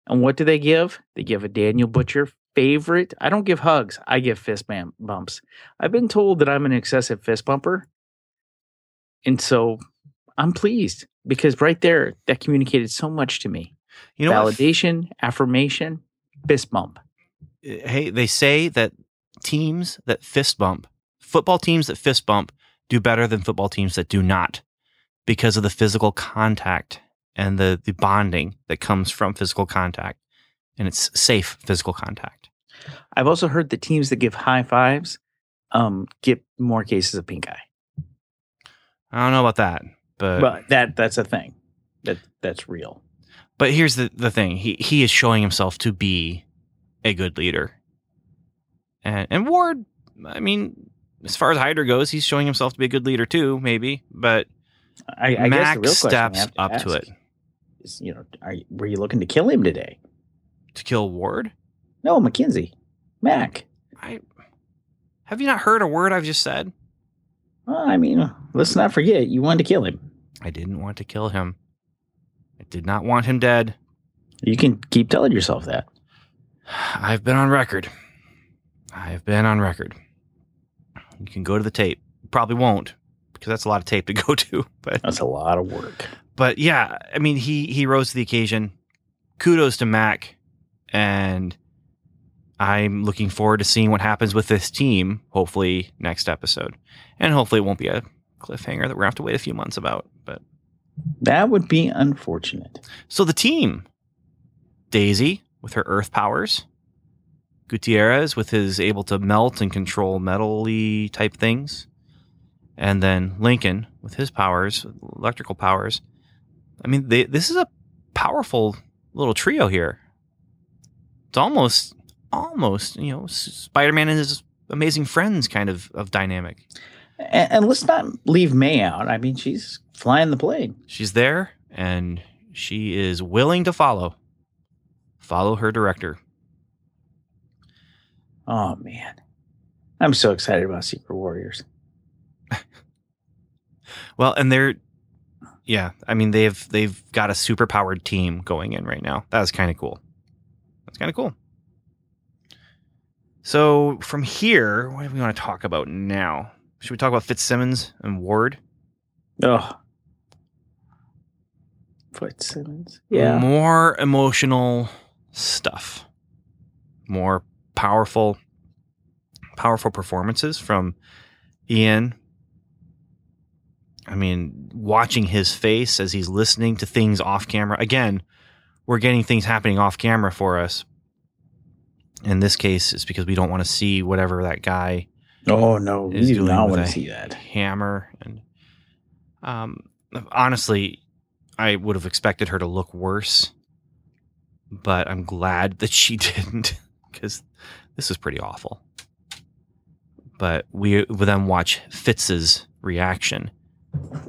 and what do they give? They give a Daniel Butcher favorite. I don't give hugs. I give fist bam- bumps. I've been told that I'm an excessive fist bumper. And so I'm pleased because right there, that communicated so much to me. you know what? Validation, affirmation, fist bump. hey, they say that teams that fist bump, football teams that fist bump, do better than football teams that do not because of the physical contact and the, the bonding that comes from physical contact. And it's safe physical contact. I've also heard that teams that give high fives um, get more cases of pink eye. I don't know about that, but that that's a thing. That that's real. but here's the, the thing. He he is showing himself to be a good leader. And and Ward, I mean, as far as Hydra goes, he's showing himself to be a good leader too, maybe. But I, I guess Mack the real steps to up to it. You know, are you, were you looking to kill him today? To kill Ward? No, Mackenzie. Mack. I have you not heard a word I've just said? Well, I mean, let's not forget you wanted to kill him. I didn't want to kill him. I did not want him dead. You can keep telling yourself that. I've been on record. I've been on record. You can go to the tape. Probably won't because that's a lot of tape to go to. But That's a lot of work. but yeah, I mean he he rose to the occasion. Kudos to Mack, and I'm looking forward to seeing what happens with this team. Hopefully next episode, and hopefully it won't be a cliffhanger that we're gonna have to wait a few months about. But That would be unfortunate. so the team, Daisy with her earth powers, Gutierrez with his able to melt and control metally type things, and then Lincoln with his powers, electrical powers. I mean, they, this is a powerful little trio here. It's almost, almost, you know, Spider Man and his amazing friends kind of of dynamic. And, and let's not leave May out. I mean, she's flying the plane. She's there and she is willing to follow. Follow her director. Oh man, I'm so excited about Secret Warriors. Well, and they're yeah, I mean they've they've got a super powered team going in right now. That was kind of cool. That's kind of cool. So from here, what do we want to talk about now? Should we talk about Fitzsimmons and Ward? Oh, Fitzsimmons. Yeah. More emotional stuff. More powerful powerful performances from Ian. I mean, watching his face as he's listening to things off camera. Again, we're getting things happening off camera for us. In this case, it's because we don't want to see whatever that guy Oh no, we is do not want to see that. hammer and um honestly i would have expected her to look worse but i'm glad that she didn't because this is pretty awful. But we would then watch fitz's reaction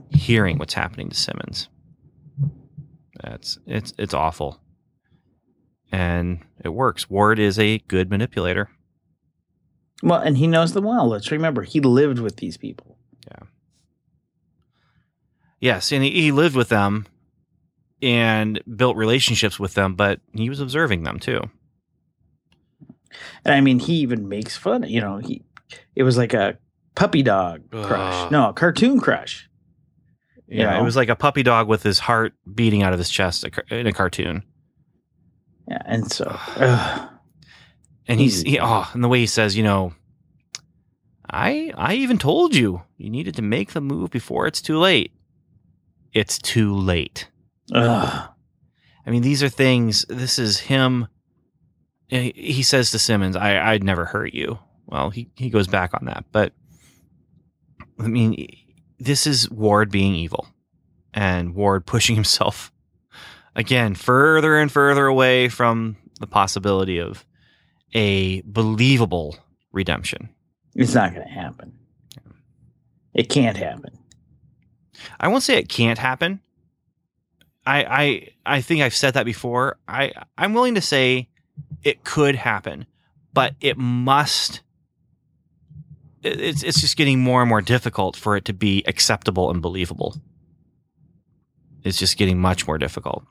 hearing what's happening to simmons. That's it's it's awful. And it works. Ward is a good manipulator Well, and he knows them well. Let's remember, he lived with these people. Yeah. Yes, and he, he lived with them and built relationships with them, but he was observing them too. And I mean, he even makes fun. You know, he it was like a puppy dog crush. Ugh. No, a cartoon crush. Yeah, know? it was like a puppy dog with his heart beating out of his chest in a cartoon. Yeah, and so. And he's he, oh, and the way he says, you know, I I even told you you needed to make the move before it's too late. It's too late. Ugh. I mean, these are things. This is him. He he says to Simmons, "I I'd never hurt you." Well, he he goes back on that, but I mean, this is Ward being evil, and Ward pushing himself again further and further away from the possibility of a believable redemption. It's not going to happen. It can't happen. I won't say it can't happen. I I I think I've said that before. I I'm willing to say it could happen, but it must. It's it's just getting more and more difficult for it to be acceptable and believable. It's just getting much more difficult,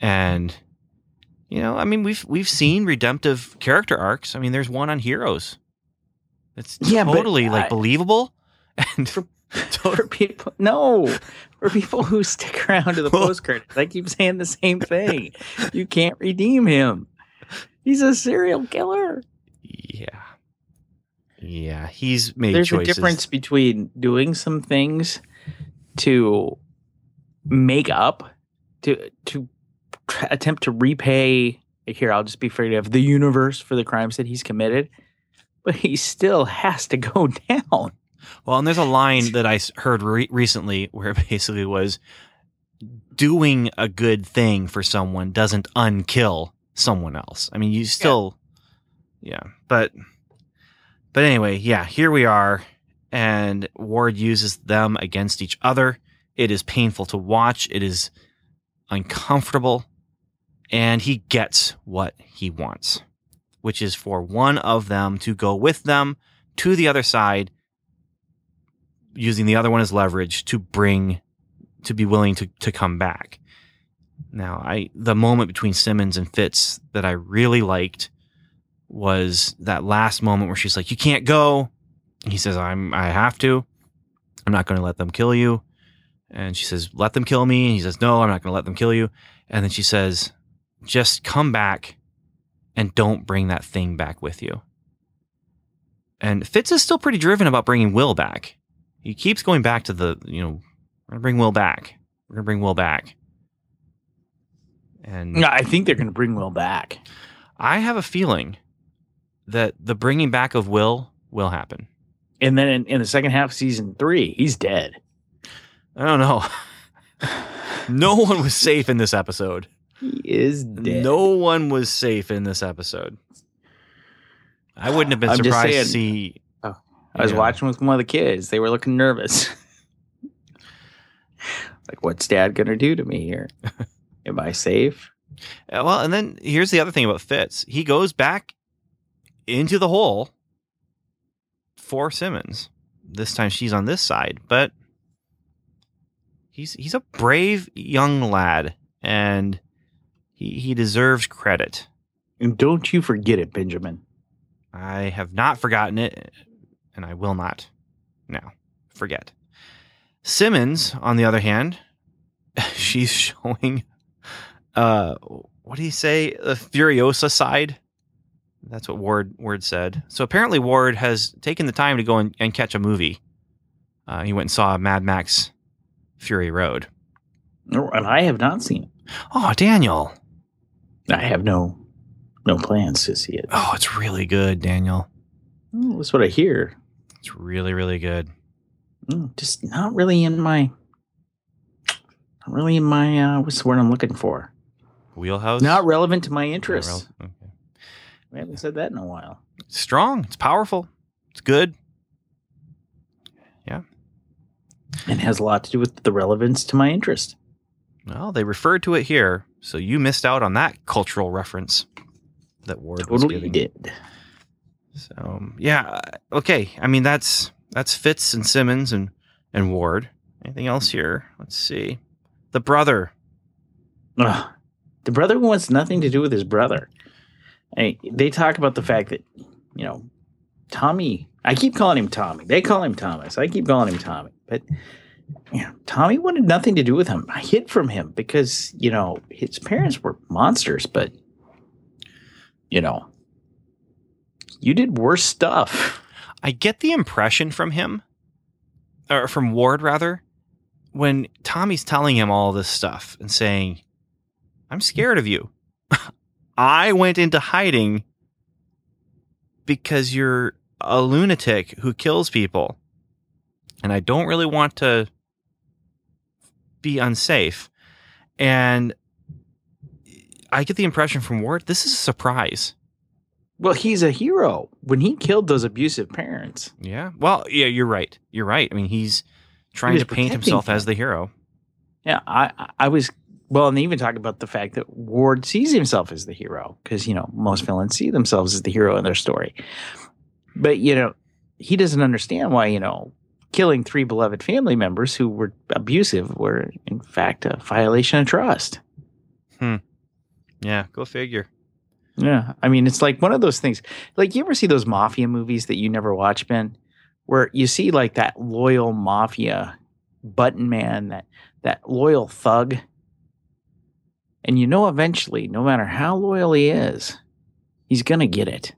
and you know, I mean, we've we've seen redemptive character arcs. I mean, there's one on Heroes. That's Yeah, totally like I- believable, and For people, no, for people who stick around to the post credits, I keep saying the same thing. You can't redeem him. He's a serial killer. Yeah. Yeah, he's made There's choices. a difference between doing some things to make up to to attempt to repay here I'll just be afraid of the universe for the crimes that he's committed but he still has to go down Well, and there's a line that I heard re- recently where it basically was doing a good thing for someone doesn't unkill someone else. I mean, you still yeah, but but anyway, yeah, here we are and Ward uses them against each other. It is painful to watch. It is uncomfortable and he gets what he wants, which is for one of them to go with them to the other side using the other one as leverage to bring to be willing to to come back. Now, I the moment between Simmons and Fitz that I really liked was that last moment where she's like, "You can't go." He says, "I'm I have to. I'm not going to let them kill you." And she says, "Let them kill me." And he says, "No, I'm not going to let them kill you." And then she says, "Just come back and don't bring that thing back with you." And Fitz is still pretty driven about bringing Will back he keeps going back to the you know we're gonna bring Will back. We're gonna bring Will back. And No, I think they're going to bring Will back. I have a feeling that the bringing back of Will will happen. And then in, in the second half of season three, he's dead. I don't know. no one was safe in this episode. He is dead. No one was safe in this episode. I wouldn't have been I'm surprised to saying. see. I was Yeah. watching with one of the kids. They were looking nervous. like, what's dad going to do to me here? Am I safe? Uh, Well, and then here's the other thing about Fitz. He goes back into the hole for Simmons. This time she's on this side, but he's he's a brave young lad and he he deserves credit. And don't you forget it, Benjamin. I have not forgotten it and I will not now forget. Simmons, on the other hand, she's showing uh what do you say? The Furiosa side. That's what Ward Ward said. So apparently Ward has taken the time to go and, and catch a movie. Uh, he went and saw Mad Max Fury Road. No, And I have not seen it. Oh, Daniel. I have no no plans to see it. Oh, it's really good, Daniel. Oh, that's what I hear. It's really, really good. Mm, Just not really in my not really in my uh what's the word I'm looking for? Wheelhouse. Not relevant to my interests. rel- okay. We haven't said that in a while. It's strong. It's powerful. It's good. Yeah. It has a lot to do with the relevance to my interest. Well, they referred to it here, so you missed out on that cultural reference that Ward was Totally giving. did. So um, yeah, okay. I mean that's that's Fitz and Simmons and and Ward. Anything else here? Let's see. The brother. Ugh. The brother wants nothing to do with his brother. I, they talk about the fact that, you know, Tommy, I keep calling him Tommy. They call him Thomas. I keep calling him Tommy. But, know, Tommy wanted nothing to do with him. I hid from him because, you know, his parents were monsters, but, you know, you did worse stuff. I get the impression from him, or from Ward rather, when Tommy's telling him all this stuff and saying, "I'm scared of you. I went into hiding because you're a lunatic who kills people, and I don't really want to be unsafe." And I get the impression from Ward, this is a surprise. Well, he's a hero when he killed those abusive parents. Yeah. Well, yeah, you're right. You're right. I mean, he's trying was to paint himself them. as the hero. Yeah, I- I was well, and they even talk about the fact that Ward sees himself as the hero because you know most villains see themselves as the hero in their story, but you know he doesn't understand why you know killing three beloved family members who were abusive were in fact a violation of trust. Hmm. Yeah, go figure. Yeah, I mean it's like one of those things. Like you ever see those mafia movies that you never watch, Ben, where you see like that loyal mafia button man, that that loyal thug, and you know eventually, no matter how loyal he is, he's gonna get it.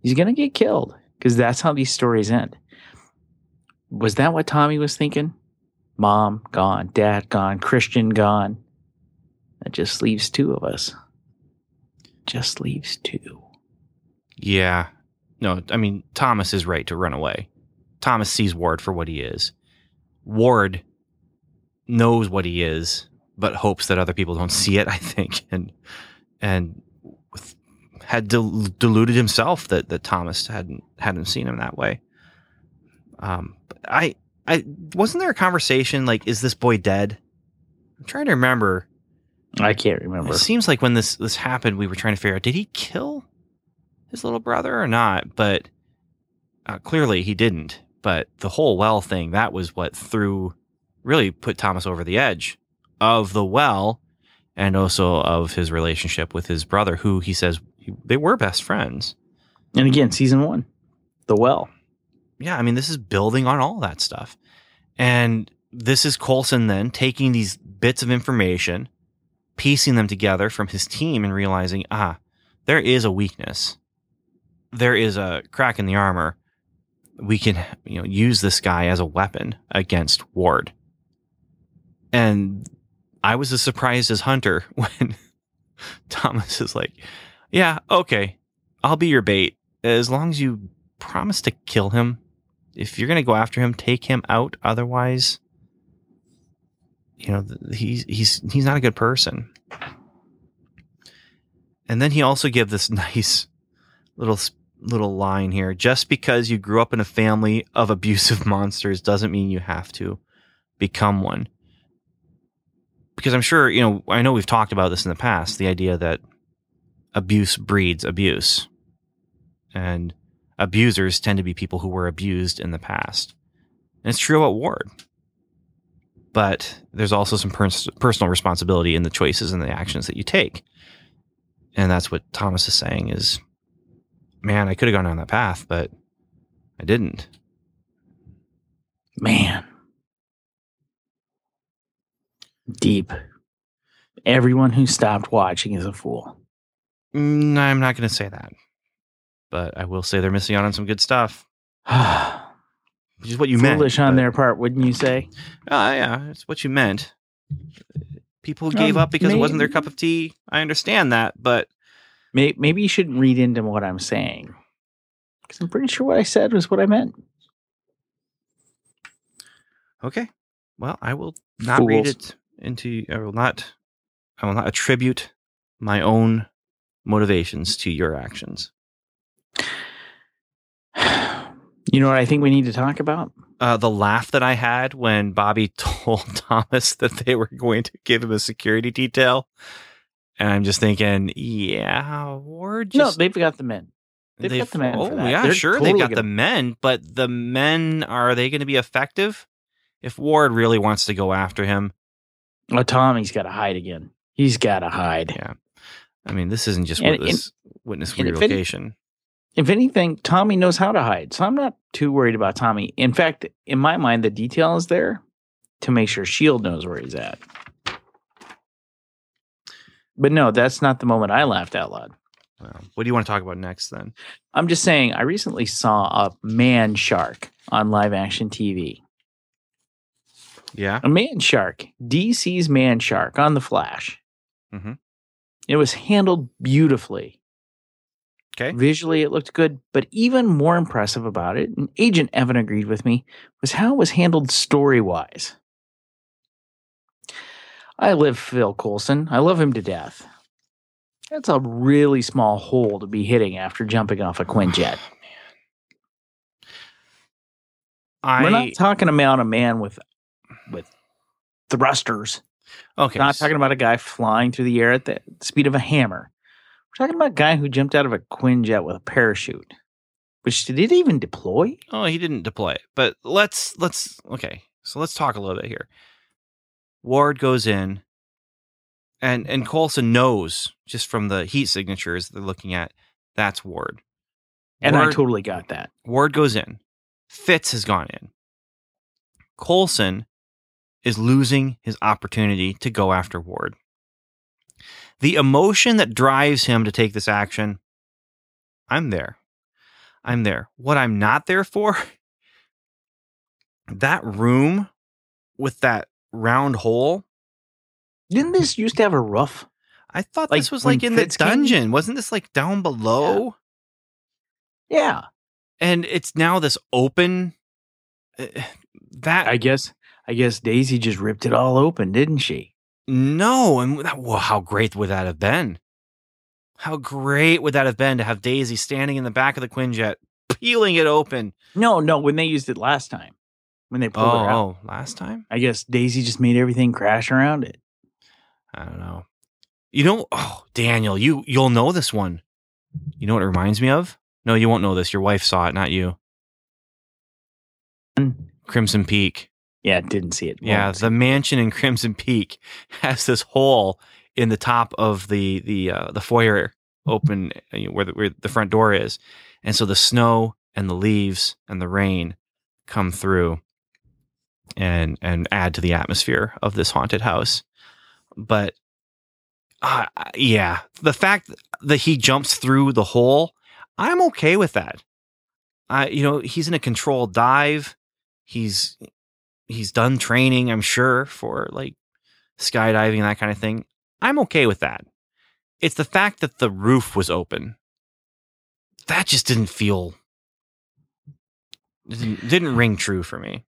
He's gonna get killed because that's how these stories end. Was that what Tommy was thinking? Mom gone, dad gone, Christian gone. That just leaves two of us. Just leaves two. Yeah. No, I mean, Thomas is right to run away. Thomas sees Ward for what he is. Ward knows what he is, but hopes that other people don't see it, I think. And and had del- deluded himself that, that Thomas hadn't hadn't seen him that way. Um, I I wasn't there a conversation like, is this boy dead? I'm trying to remember. I can't remember. It seems like when this this happened, we were trying to figure out did he kill his little brother or not? But uh, clearly he didn't. But the whole well thing that was what threw really put Thomas over the edge of the well, and also of his relationship with his brother, who he says he, they were best friends. And again, season one, The Well. Yeah, I mean, this is building on all that stuff. And this is Coulson then taking these bits of information, piecing them together from his team and realizing, ah, there is a weakness. There is a crack in the armor. we can you know use this guy as a weapon against Ward. And I was as surprised as Hunter when Thomas is like, "Yeah, okay, I'll be your bait as long as you promise to kill him. If you're going to go after him, take him out. Otherwise, you know, he's he's he's not a good person." And then he also gave this nice little little line here. Just because you grew up in a family of abusive monsters doesn't mean you have to become one. Because I'm sure, you know, I know we've talked about this in the past, the idea that abuse breeds abuse. And abusers tend to be people who were abused in the past. And it's true about Ward. But there's also some pers- personal responsibility in the choices and the actions that you take. And that's what Thomas is saying is man, I could have gone down that path, but I didn't. Man. Deep. Everyone who stopped watching is a fool. Mm, I'm not going to say that, but I will say they're missing out on some good stuff, which is what you meant. Foolish on but- their part, wouldn't you say? Uh, yeah, it's what you meant. People gave Um, up because it wasn't their cup of tea. I understand that, but May- Maybe you shouldn't read into what I'm saying. Because I'm pretty sure what I said was what I meant. okay. Well, I will not read it into. I will not. I will not attribute my own motivations to your actions. You know what I think we need to talk about? uh, the laugh that I had when Bobbi told Thomas that they were going to give him a security detail. And I'm just thinking, yeah, we're no, just. they've got the men. They've got the men Oh, yeah, They're sure. totally they've got gonna- the men, but the men, are they going to be effective? If Ward really wants to go after him, Oh, Tommy's got to hide again. He's got to hide. Yeah. I mean, this isn't just And- witness, witness and any- relocation. If anything, Tommy knows how to hide. So I'm not too worried about Tommy. In fact, in my mind, the detail is there to make sure S.H.I.E.L.D. knows where he's at. But no, that's not the moment I laughed out loud. Well, what do you want to talk about next then? I'm just saying, I recently saw a man shark on live action TV. Yeah. A man shark, DC's man shark on The Flash. Mhm. It was handled beautifully. Okay. Visually, it looked good, but even more impressive about it, and Agent Evan agreed with me, was how it was handled story wise. I live Phil Coulson. I love him to death. That's a really small hole to be hitting after jumping off a Quinjet. I We're not talking about a man with with thrusters. okay. We're not talking about a guy flying through the air at the speed of a hammer. We're talking about a guy who jumped out of a Quinjet with a parachute. Which did it even deploy? Oh, he didn't deploy it. But let's let's okay. So let's talk a little bit here. Ward goes in, and and Coulson knows just from the heat signatures they're looking at that's Ward. And I totally got that. Ward goes in. Fitz has gone in. Coulson is losing his opportunity to go after Ward. The emotion that drives him to take this action, I'm there. I'm there. What I'm not there for, that room with that round hole. Didn't this used to have a roof? I thought Like this was like in the Fitz came? dungeon. Wasn't this like down below? Yeah. And it's now this open. uh, That I guess I guess Daisy just ripped it all open, didn't she? No, and that, well, how great would that have been? How great would that have been to have Daisy standing in the back of the Quinjet, peeling it open? No, no, when they used it last time. When they pulled Oh, her out. oh, last time? I guess Daisy just made everything crash around it. I don't know. You know, oh, Daniel, you you'll know this one. You know what it reminds me of? No, you won't know this. Your wife saw it, not you. Crimson Peak. Yeah, didn't see it. Yeah, the mansion in Crimson Peak has this hole in the top of the the uh, the foyer open you know, where the, where the front door is, and so the snow and the leaves and the rain come through and and add to the atmosphere of this haunted house. But uh, yeah, the fact that he jumps through the hole, I'm okay with that. I you know, he's in a controlled dive. He's he's done training, I'm sure, for like skydiving and that kind of thing. I'm okay with that. It's the fact that the roof was open. That just didn't feel didn't, didn't ring true for me.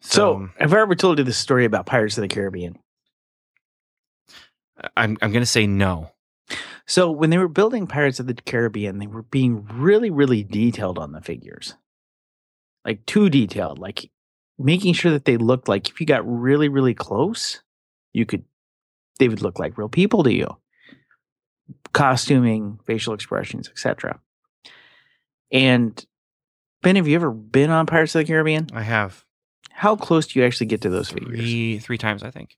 So, have I ever told you the story about Pirates of the Caribbean? Uh, I'm I'm gonna say no. So when they were building Pirates of the Caribbean, they were being really, really detailed on the figures. Like too detailed, like making sure that they looked like if you got really, really close, you could they would look like real people to you. Costuming, facial expressions, etc. And Ben, have you ever been on Pirates of the Caribbean? I have How close do you actually get to those figures? three three times, I think.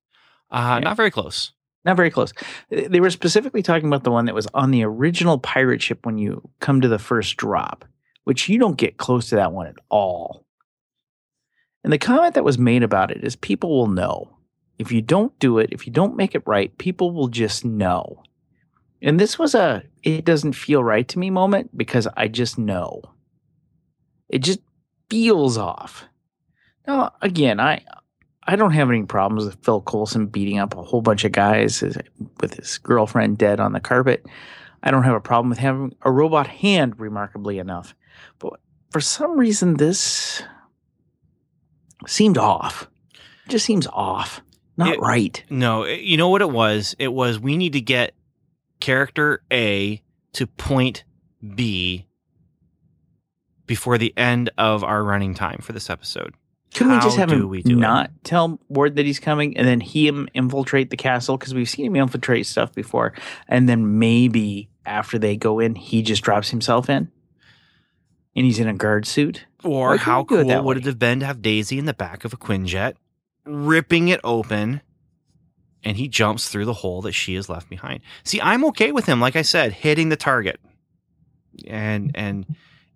Uh, Yeah. Not very close. Not very close. They were specifically talking about the one that was on the original pirate ship when you come to the first drop, which you don't get close to that one at all. And the comment that was made about it is people will know. If you don't do it, if you don't make it right, people will just know. And this was a it doesn't feel right to me moment because I just know. It just feels off. Now, again, I I don't have any problems with Phil Coulson beating up a whole bunch of guys with his girlfriend dead on the carpet. I don't have a problem with having a robot hand, remarkably enough. But for some reason, this seemed off. It just seems off. Not It- right. No, it- you know what it was? It was we need to get character A to point B before the end of our running time for this episode. Couldn't we just have do him we do it? not tell Ward that he's coming and then he him infiltrate the castle? Because we've seen him infiltrate stuff before. And then maybe after they go in, he just drops himself in and he's in a guard suit. Or how we do it cool that would way? it have been to have Daisy in the back of a Quinjet, ripping it open, and he jumps through the hole that she has left behind. See, I'm okay with him, like I said, hitting the target. And and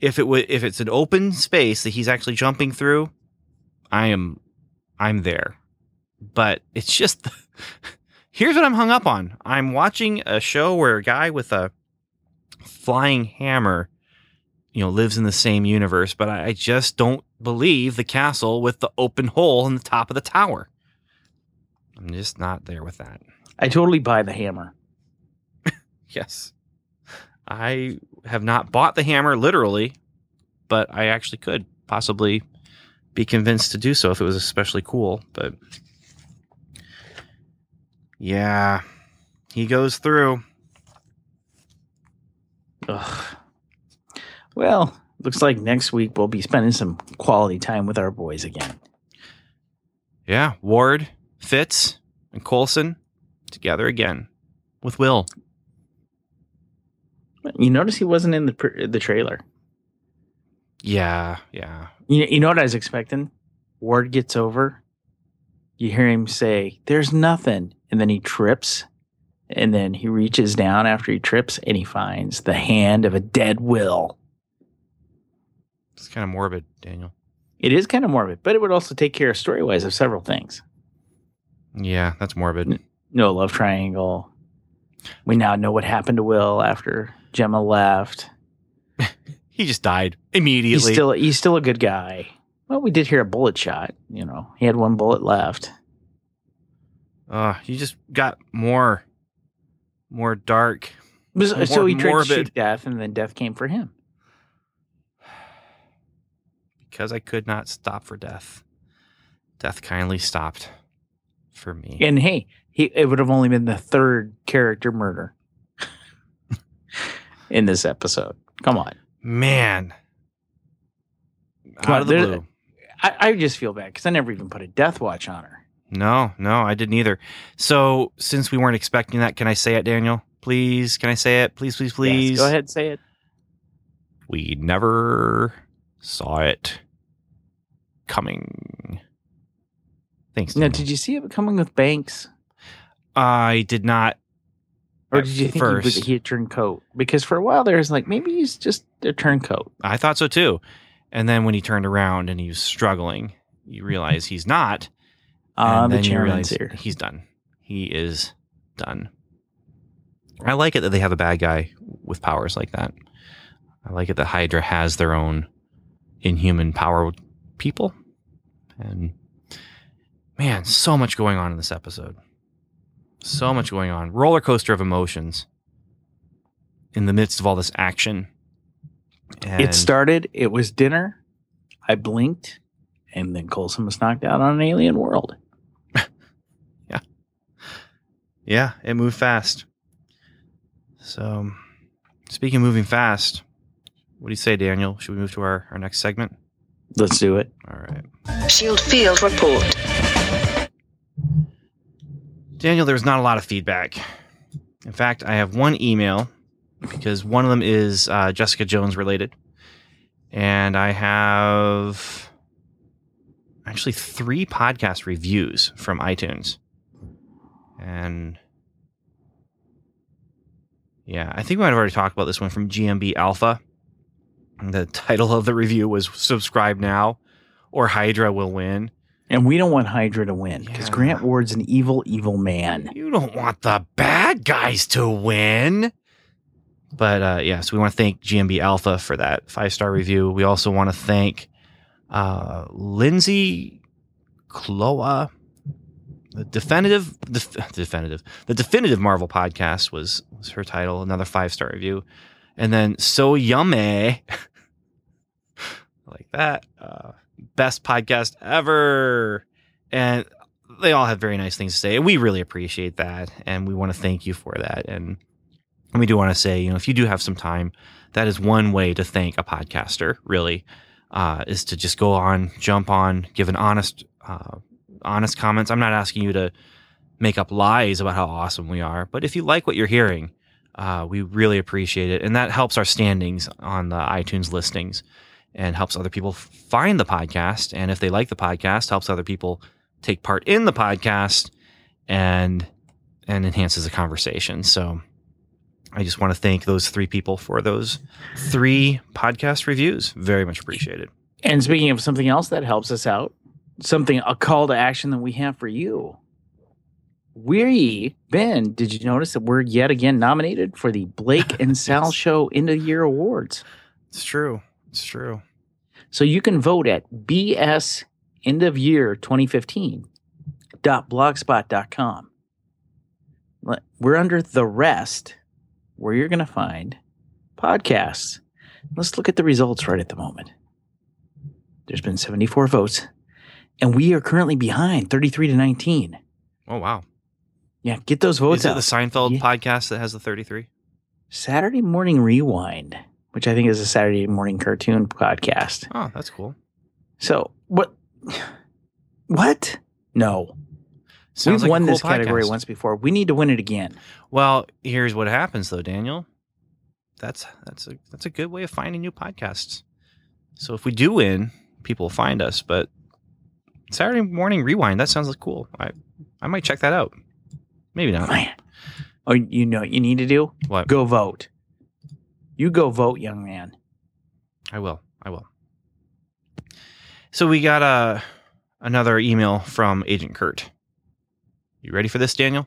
if it would if it's an open space that he's actually jumping through, I am I'm there. But it's just here's what I'm hung up on. I'm watching a show where a guy with a flying hammer you know lives in the same universe but I, I just don't believe the castle with the open hole in the top of the tower i'm just not there with that I totally buy the hammer. yes i have not bought the hammer literally but i actually could possibly be convinced to do so if it was especially cool but yeah he goes through Ugh. Well, looks like next week we'll be spending some quality time with our boys again. yeah ward fitz and colson together again with will You notice he wasn't in the pr- the trailer. Yeah, yeah. You, you know what I was expecting? Ward gets over. You hear him say, "There's nothing," and then he trips, and then he reaches down after he trips, and he finds the hand of a dead Will. It's kind of morbid, Daniel. It is kind of morbid, but it would also take care of story wise of several things. Yeah, that's morbid. No love triangle. We now know what happened to Will after Gemma left. He just died He's immediately. still he's still a good guy. Well, we did hear a bullet shot. You know, he had one bullet left. uh, he just got more, more dark. So Mor- so he tried to shoot death, and then death came for him. Because I could not stop for death. Death kindly stopped for me. And hey, he it would have only been the third character murder in this episode. Come on, Man, Come out on, of the blue. I, I just feel bad because I never even put a death watch on her. No, no, I didn't either. So since we weren't expecting that, can I say it, Daniel? Please, can I say it? Please, please, please. Yes, go ahead, say it. We never saw it coming. Thanks. Now, did you see it coming with Banks, I did not. or did you think he, was, first. he a turncoat? Because for a while there, it's like maybe he's just a turncoat. I thought so too. And then when he turned around and he was struggling, you realize he's not. Ah, and the chairman's here. he's done. He is done. I like it that they have a bad guy with powers like that. I like it that Hydra has their own inhuman power people. And man, so much going on in this episode. So much going on. Roller coaster of emotions in the midst of all this action. And It started, it was dinner. I blinked, and then Coulson was knocked out on an alien world. Yeah, Yeah, it moved fast. So, speaking of moving fast, what do you say, Daniel? Should we move to our, our next segment? Let's do it. All right. Shield Field Report. Daniel, there's not a lot of feedback. In fact, I have one email because one of them is uh, Jessica Jones related. And I have actually three podcast reviews from iTunes. And yeah, I think we might have already talked about this one from GMB Alpha. The title of the review was Subscribe Now or Hydra Will Win. And we don't want Hydra to win because Yeah. Grant Ward's an evil, evil man. You don't want the bad guys to win. But uh, yeah, so we want to thank GMB Alpha for that five star review. We also want to thank uh, Lindsay Cloa. The definitive, def, definitive, the definitive Marvel podcast was was her title. Another five star review, and then so yummy, like that. Uh, best podcast ever, and they all have very nice things to say. And we really appreciate that. And we want to thank you for that. And, and we do want to say, you know, if you do have some time, that is one way to thank a podcaster, really, uh, is to just go on, jump on, give an honest, uh, honest comments. I'm not asking you to make up lies about how awesome we are, but if you like what you're hearing, uh, we really appreciate it. And that helps our standings on the iTunes listings and helps other people find the podcast. And if they like the podcast, helps other people take part in the podcast and and enhances the conversation. So I just want to thank those three people for those three podcast reviews. Very much appreciated. And speaking of something else that helps us out, something, a call to action that we have for you. We, Ben, did you notice that we're yet again nominated for the Blake and Sal. Show End of Year Awards? It's true. It's true. So you can vote at BS End of Year 2015 blogspot.com. We're under the rest where you're going to find podcasts. Let's look at the results right at the moment. There's been 74 votes, and we are currently behind 33 to 19. Oh wow. Yeah, get those votes Is it out. the Seinfeld Yeah. podcast that has the 33? Saturday Morning Rewind, which I think is a Saturday morning cartoon podcast. Oh, that's cool. So, what? What? No. Sounds We've like won cool this category once before. We need to win it again. Well, here's what happens though, Daniel. That's that's a that's a good way of finding new podcasts. So if we do win, people will find us. But Saturday morning rewind, that sounds like cool. I I might check that out. Maybe not. Man. Oh, you know what you need to do? What? Go vote. You go vote, young man. I will. I will. So we got uh, another email from Agent Kurt. You ready for this, Daniel?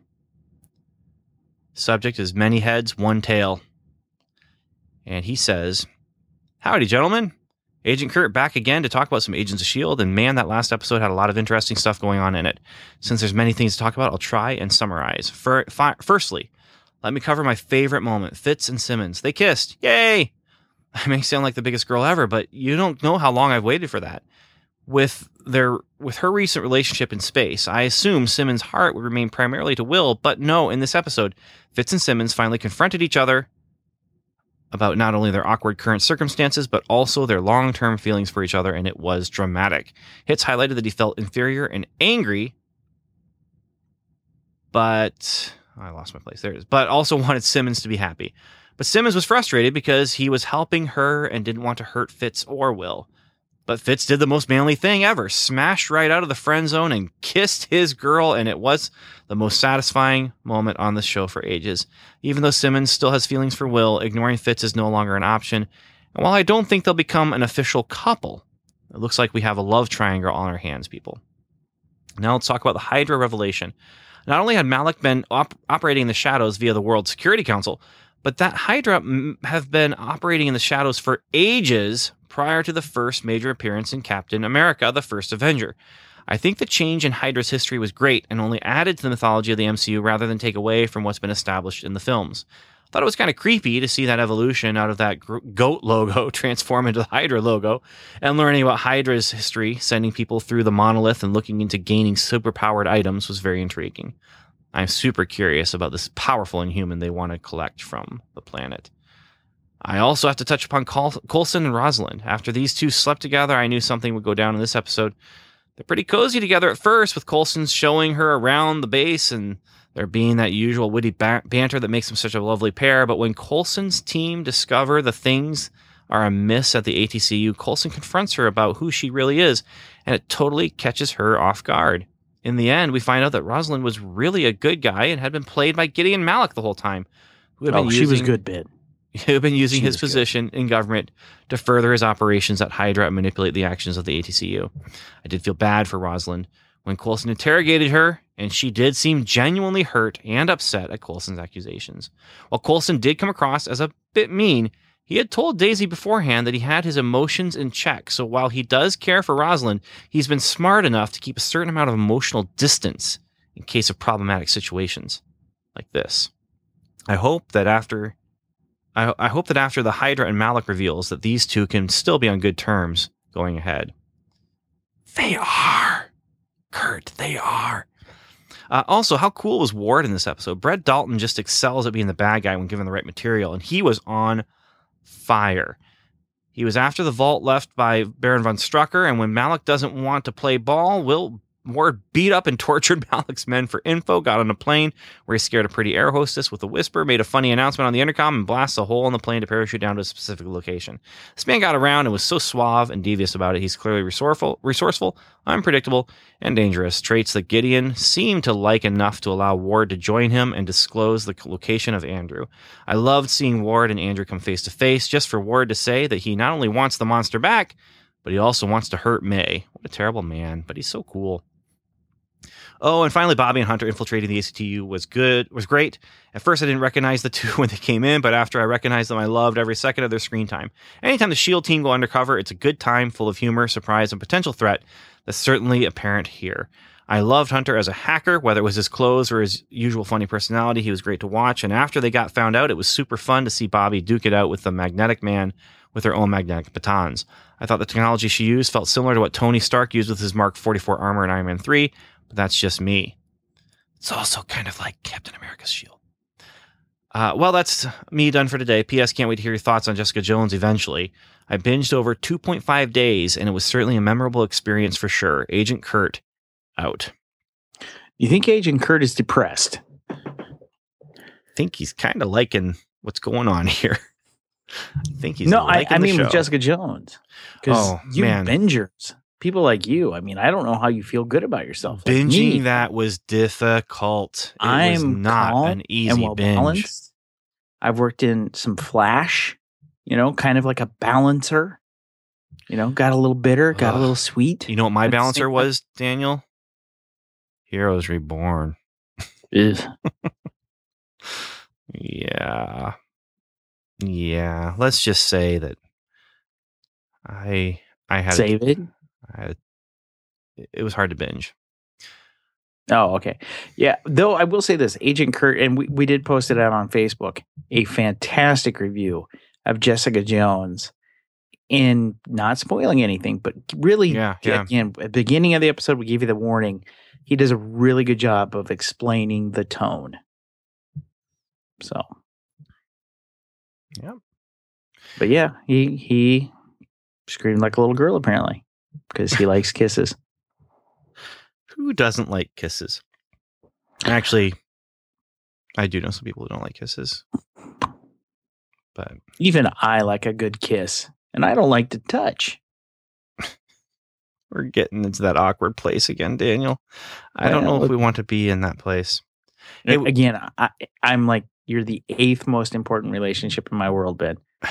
Subject is many heads, one tail. And he says, Howdy, gentlemen. Agent Kurt back again to talk about some Agents of S.H.I.E.L.D. And man, that last episode had a lot of interesting stuff going on in it. Since there's many things to talk about, I'll try and summarize. Fir- fi- firstly, let me cover my favorite moment Fitz and Simmons. They kissed. Yay! I may sound like the biggest girl ever, but you don't know how long I've waited for that. With their with her recent relationship in space, I assume Simmons' heart would remain primarily to Will, but no, in this episode, Fitz and Simmons finally confronted each other about not only their awkward current circumstances, but also their long term feelings for each other, and it was dramatic. Fitz highlighted that he felt inferior and angry, but oh, I lost my place. There it is. But also wanted Simmons to be happy. But Simmons was frustrated because he was helping her and didn't want to hurt Fitz or Will. But Fitz did the most manly thing ever, smashed right out of the friend zone and kissed his girl, and it was the most satisfying moment on the show for ages. Even though Simmons still has feelings for Will, ignoring Fitz is no longer an option. And while I don't think they'll become an official couple, it looks like we have a love triangle on our hands, people. Now let's talk about the Hydra revelation. Not only had Malik been op- operating in the shadows via the World Security Council, but that Hydra m- have been operating in the shadows for ages prior to the first major appearance in Captain America, the first Avenger. I think the change in Hydra's history was great and only added to the mythology of the MCU rather than take away from what's been established in the films. I thought it was kind of creepy to see that evolution out of that goat logo transform into the Hydra logo and learning about Hydra's history, sending people through the monolith and looking into gaining superpowered items was very intriguing. I'm super curious about this powerful inhuman they want to collect from the planet. I also have to touch upon Col- Coulson and Rosalind. After these two slept together, I knew something would go down in this episode. They're pretty cozy together at first, with Coulson showing her around the base and there being that usual witty ba- banter that makes them such a lovely pair. But when Coulson's team discover the things are amiss at the ATCU, Coulson confronts her about who she really is, and it totally catches her off guard. In the end, we find out that Rosalind was really a good guy and had been played by Gideon Malik the whole time. Who had Oh, been she was good bid. who had been using his position in government to further his operations at Hydra and manipulate the actions of the ATCU. I did feel bad for Rosalind when Coulson interrogated her, and she did seem genuinely hurt and upset at Coulson's accusations. While Coulson did come across as a bit mean, he had told Daisy beforehand that he had his emotions in check. So while he does care for Rosalind, he's been smart enough to keep a certain amount of emotional distance in case of problematic situations like this. I hope that after I, I hope that after the Hydra and Malik reveals that these two can still be on good terms going ahead. They are. Kurt, they are. Uh, also, how cool was Ward in this episode? Brett Dalton just excels at being the bad guy when given the right material, and he was on fire. He was after the vault left by Baron von Strucker, and when Malik doesn't want to play ball, Will Ward beat up and tortured Malik's men for info, got on a plane where he scared a pretty air hostess with a whisper, made a funny announcement on the intercom, and blasts a hole in the plane to parachute down to a specific location. This man got around and was so suave and devious about it. He's clearly resourceful, resourceful, unpredictable, and dangerous. Traits that Gideon seemed to like enough to allow Ward to join him and disclose the location of Andrew. I loved seeing Ward and Andrew come face to face just for Ward to say that he not only wants the monster back, but he also wants to hurt May. What a terrible man, but he's so cool. Oh, and finally, Bobbi and Hunter infiltrating the ACTU was good, was great. At first, I didn't recognize the two when they came in, but after I recognized them, I loved every second of their screen time. Anytime the SHIELD team go undercover, it's a good time full of humor, surprise, and potential threat that's certainly apparent here. I loved Hunter as a hacker, whether it was his clothes or his usual funny personality. He was great to watch. And after they got found out, it was super fun to see Bobbi duke it out with the magnetic man with their own magnetic batons. I thought the technology she used felt similar to what Tony Stark used with his Mark 44 armor in Iron Man 3, but that's just me. It's also kind of like Captain America's shield. Uh, well, that's me done for today. P.S. Can't wait to hear your thoughts on Jessica Jones eventually. I binged over 2.5 days, and it was certainly a memorable experience for sure. Agent Kurt, out. You think Agent Kurt is depressed? I think he's kind of liking what's going on here. I think he's no, I, I mean with. Jessica Jones. Because Oh, you man. bingers, people like you. I mean, I don't know how you feel good about yourself. Like Binging me, that was difficult. It I'm not calm an easy and well binge. balanced. I've worked in some Flash, you know, kind of like a balancer. You know, got a little bitter, got a little sweet. You know what my At the same balancer was, Daniel? Heroes Reborn. Ugh. Yeah. Yeah. Let's just say that I I had Save it. I it was hard to binge. Oh, okay. Yeah. Though I will say this Agent Kurt, and we, we did post it out on Facebook, a fantastic review of Jessica Jones in not spoiling anything, but really, Yeah, yeah. again, at the beginning of the episode, we gave you the warning. He does a really good job of explaining the tone. So, yeah. But yeah, he, he screamed like a little girl apparently because he likes kisses. Who doesn't like kisses? Actually, I do know some people who don't like kisses. But Even I like a good kiss, and I don't like to touch. we're getting into that awkward place again, Daniel. I don't know if we want to be in that place. W- Again, I, I'm like, you're the eighth most important relationship in my world, Ben.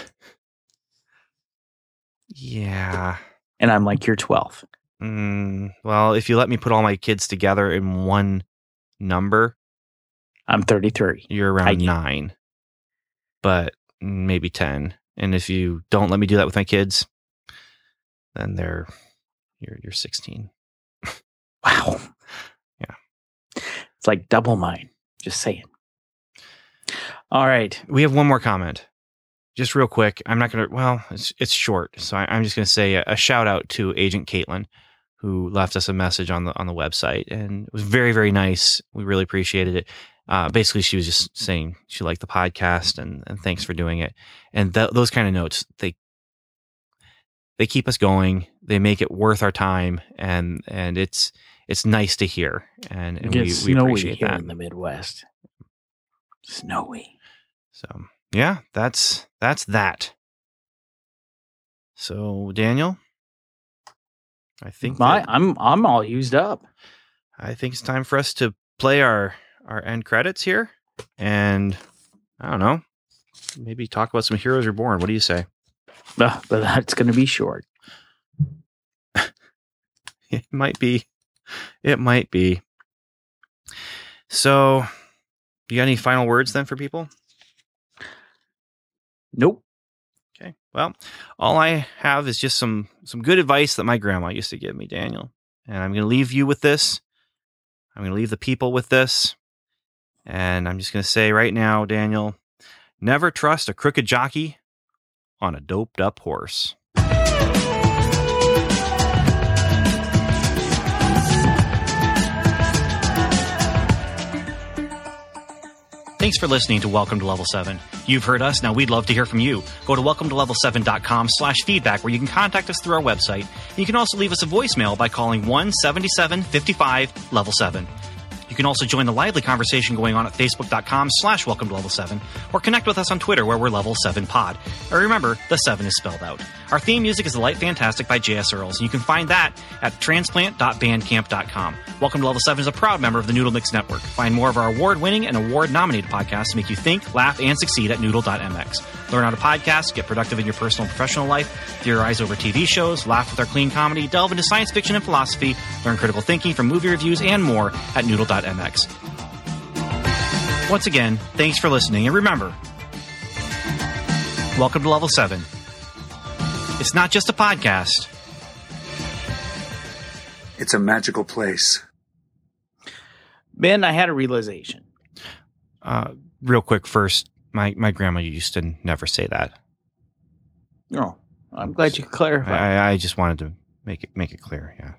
Yeah. And I'm like, you're 12. Mm, well, if you let me put all my kids together in one number, I'm 33. you're around get- nine. but maybe 10. And if you don't let me do that with my kids, then they're you're you're 16. Wow. Yeah. It's like double mine. Just saying. All right. We have one more comment. Just real quick. I'm not going to, well, it's, it's short. So I, I'm just going to say a, a shout out to Agent Caitlin, who left us a message on the, on the website. And it was very, very nice. We really appreciated it. Uh, basically, she was just saying she liked the podcast and, and thanks for doing it. And th- those kind of notes, they, they keep us going. They make it worth our time. And, and it's, it's nice to hear. And, and we, we snowy appreciate here that. in the Midwest. Snowy. So yeah, that's that's that. So Daniel, I think My, that- I'm I'm all used up. I think it's time for us to play our our end credits here, and I don't know, maybe talk about some Heroes Reborn. What do you say? Ugh, but that's going to be short. It might be, it might be. So, you got any final words then for people? Nope. Okay. Well, all I have is just some some good advice that my grandma used to give me, Daniel. And I'm going to leave you with this. I'm going to leave the people with this. And I'm just going to say right now, Daniel, never trust a crooked jockey on a doped up horse. Thanks for listening to Welcome to Level 7. You've heard us, now we'd love to hear from you. Go to welcometolevel7.com slash feedback where you can contact us through our website. You can also leave us a voicemail by calling 17755 level 7. You can also join the lively conversation going on at facebook.com slash welcome to level 7 or connect with us on Twitter where we're level 7 pod. And remember, the 7 is spelled out. Our theme music is The Light Fantastic by J.S. Earls, and you can find that at transplant.bandcamp.com. Welcome to Level 7 is a proud member of the Noodle Mix Network. Find more of our award winning and award nominated podcasts to make you think, laugh, and succeed at noodle.mx. Learn how to podcast, get productive in your personal and professional life, theorize over TV shows, laugh with our clean comedy, delve into science fiction and philosophy, learn critical thinking from movie reviews, and more at noodle.mx. Once again, thanks for listening, and remember welcome to Level 7. It's not just a podcast. It's a magical place. Ben, I had a realization. Uh, real quick, first, my, my grandma used to never say that. Oh, I'm glad you clarified. I, I just wanted to make it make it clear. Yeah.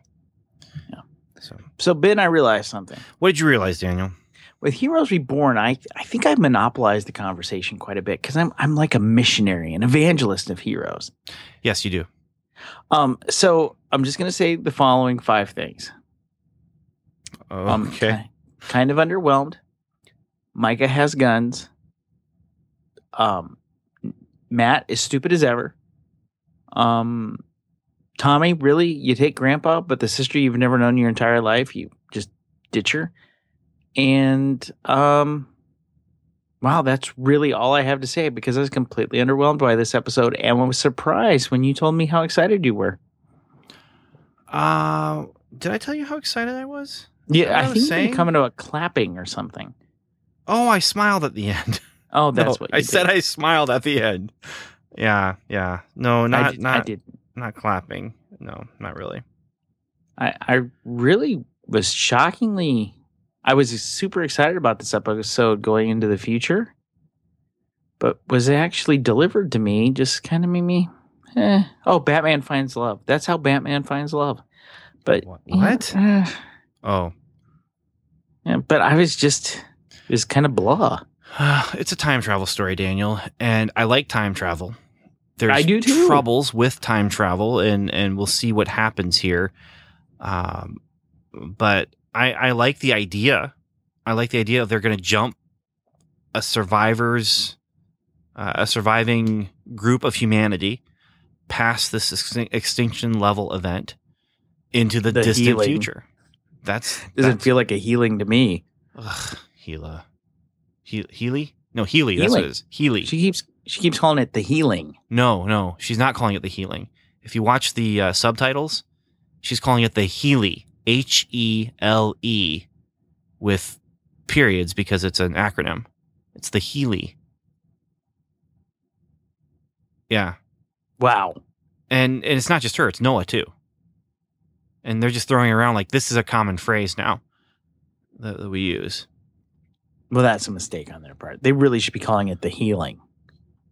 Yeah. So, so, Ben, I realized something. what did you realize, Daniel? With Heroes Reborn, I I think I've monopolized the conversation quite a bit because I'm I'm like a missionary, an evangelist of heroes. Yes, you do. Um, so I'm just gonna say the following five things. Um, Okay. kind of underwhelmed. Micah has guns. Um, Matt is stupid as ever. Um, Tommy, really, you take Grandpa, but the sister you've never known your entire life, you just ditch her. And um, wow, that's really all I have to say because I was completely underwhelmed by this episode and was surprised when you told me how excited you were. Uh, did I tell you how excited I was? Yeah, I I was think saying? you're coming to a clapping or something. Oh, I smiled at the end. Oh, that's No, what you I said. I smiled at the end. Yeah, yeah. No, I not did, not I did. not clapping. No, not really. I, I really was shockingly. I was super excited about this episode going into the future, but was it actually delivered to me just kind of made me. Eh. Oh, Batman finds love. That's how Batman finds love. But What? yeah, eh, Oh, yeah, but I was just it was kind of blah. it's a time travel story, Daniel, and I like time travel. There's I do too. troubles with time travel, and and we'll see what happens here. Um, but I I like the idea. I like the idea of they're going to jump a survivors, uh, a surviving group of humanity past this extin- extinction level event into the, The distant healing. future. That's Doesn't feel like a healing to me. Ugh, Gila. He- Healy? No, Healy. That's what it is. Healy. She keeps she keeps calling it the healing. no, no. She's not calling it the healing. If you watch the uh, subtitles, she's calling it the Healy. H E L E with periods because it's an acronym. It's the Healy. Yeah. Wow. And and it's not just her, it's Noah too. And they're just throwing around like this is a common phrase now that, that we use. Well, that's a mistake on their part. They really should be calling it the healing.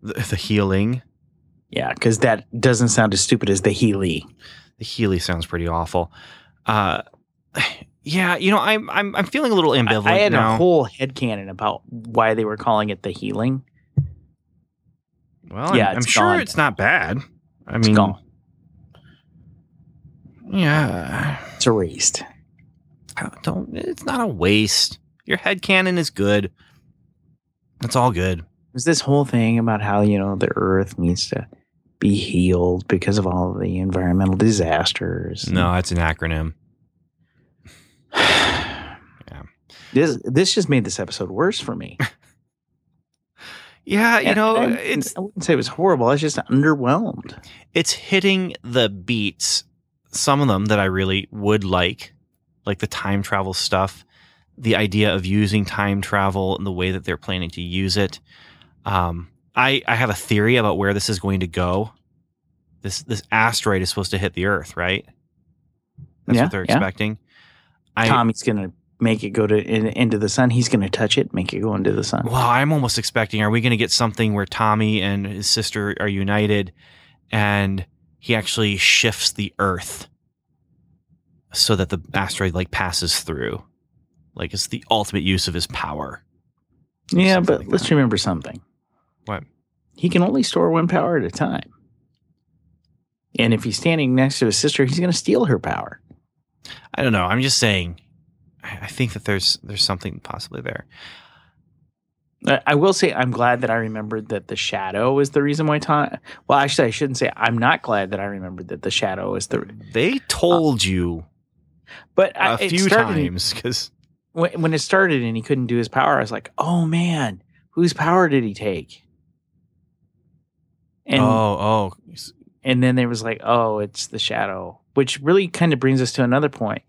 The, the healing. Yeah, because that doesn't sound as stupid as the Healy. The Healy sounds pretty awful. Uh yeah, you know, I'm I'm I'm feeling a little ambivalent I, I had now. a whole head headcanon about why they were calling it the healing. well, yeah, I'm, I'm sure gone it's not bad. I It's mean, gone. yeah, It's erased. don't. It's not a waste. Your headcanon is good. It's all good. There's this whole thing about how, you know, the earth needs to be healed because of all the environmental disasters. No, it's an acronym. yeah. This this just made this episode worse for me. Yeah, you And know, I, it's I wouldn't say it was horrible. I was just underwhelmed. it's hitting the beats. Some of them that I really would like, like the time travel stuff, the idea of using time travel and the way that they're planning to use it. Um, I I have a theory about where this is going to go. This this asteroid is supposed to hit the Earth, right? That's Yeah, what they're yeah. expecting. I, Tommy's gonna make it go to in, into the sun. He's gonna touch it, make it go into the sun. Well, I'm almost expecting. Are we going to get something where Tommy and his sister are united, and he actually shifts the Earth so that the asteroid like passes through? Like it's the ultimate use of his power. yeah, but like let's that. remember something. What? He can only store one power at a time. And if he's standing next to his sister, he's gonna steal her power. I don't know. I'm just saying. I I think that there's there's something possibly there. I I will say I'm glad that I remembered that the shadow is the reason why Tom. Well, actually, I shouldn't say I'm not glad that I remembered that the shadow is the. They told you But I, a it few started- times because when, when it started and he couldn't do his power. I was like, oh man, whose power did he take? And oh oh and then there was like, oh, it's the shadow, which really kind of brings us to another point.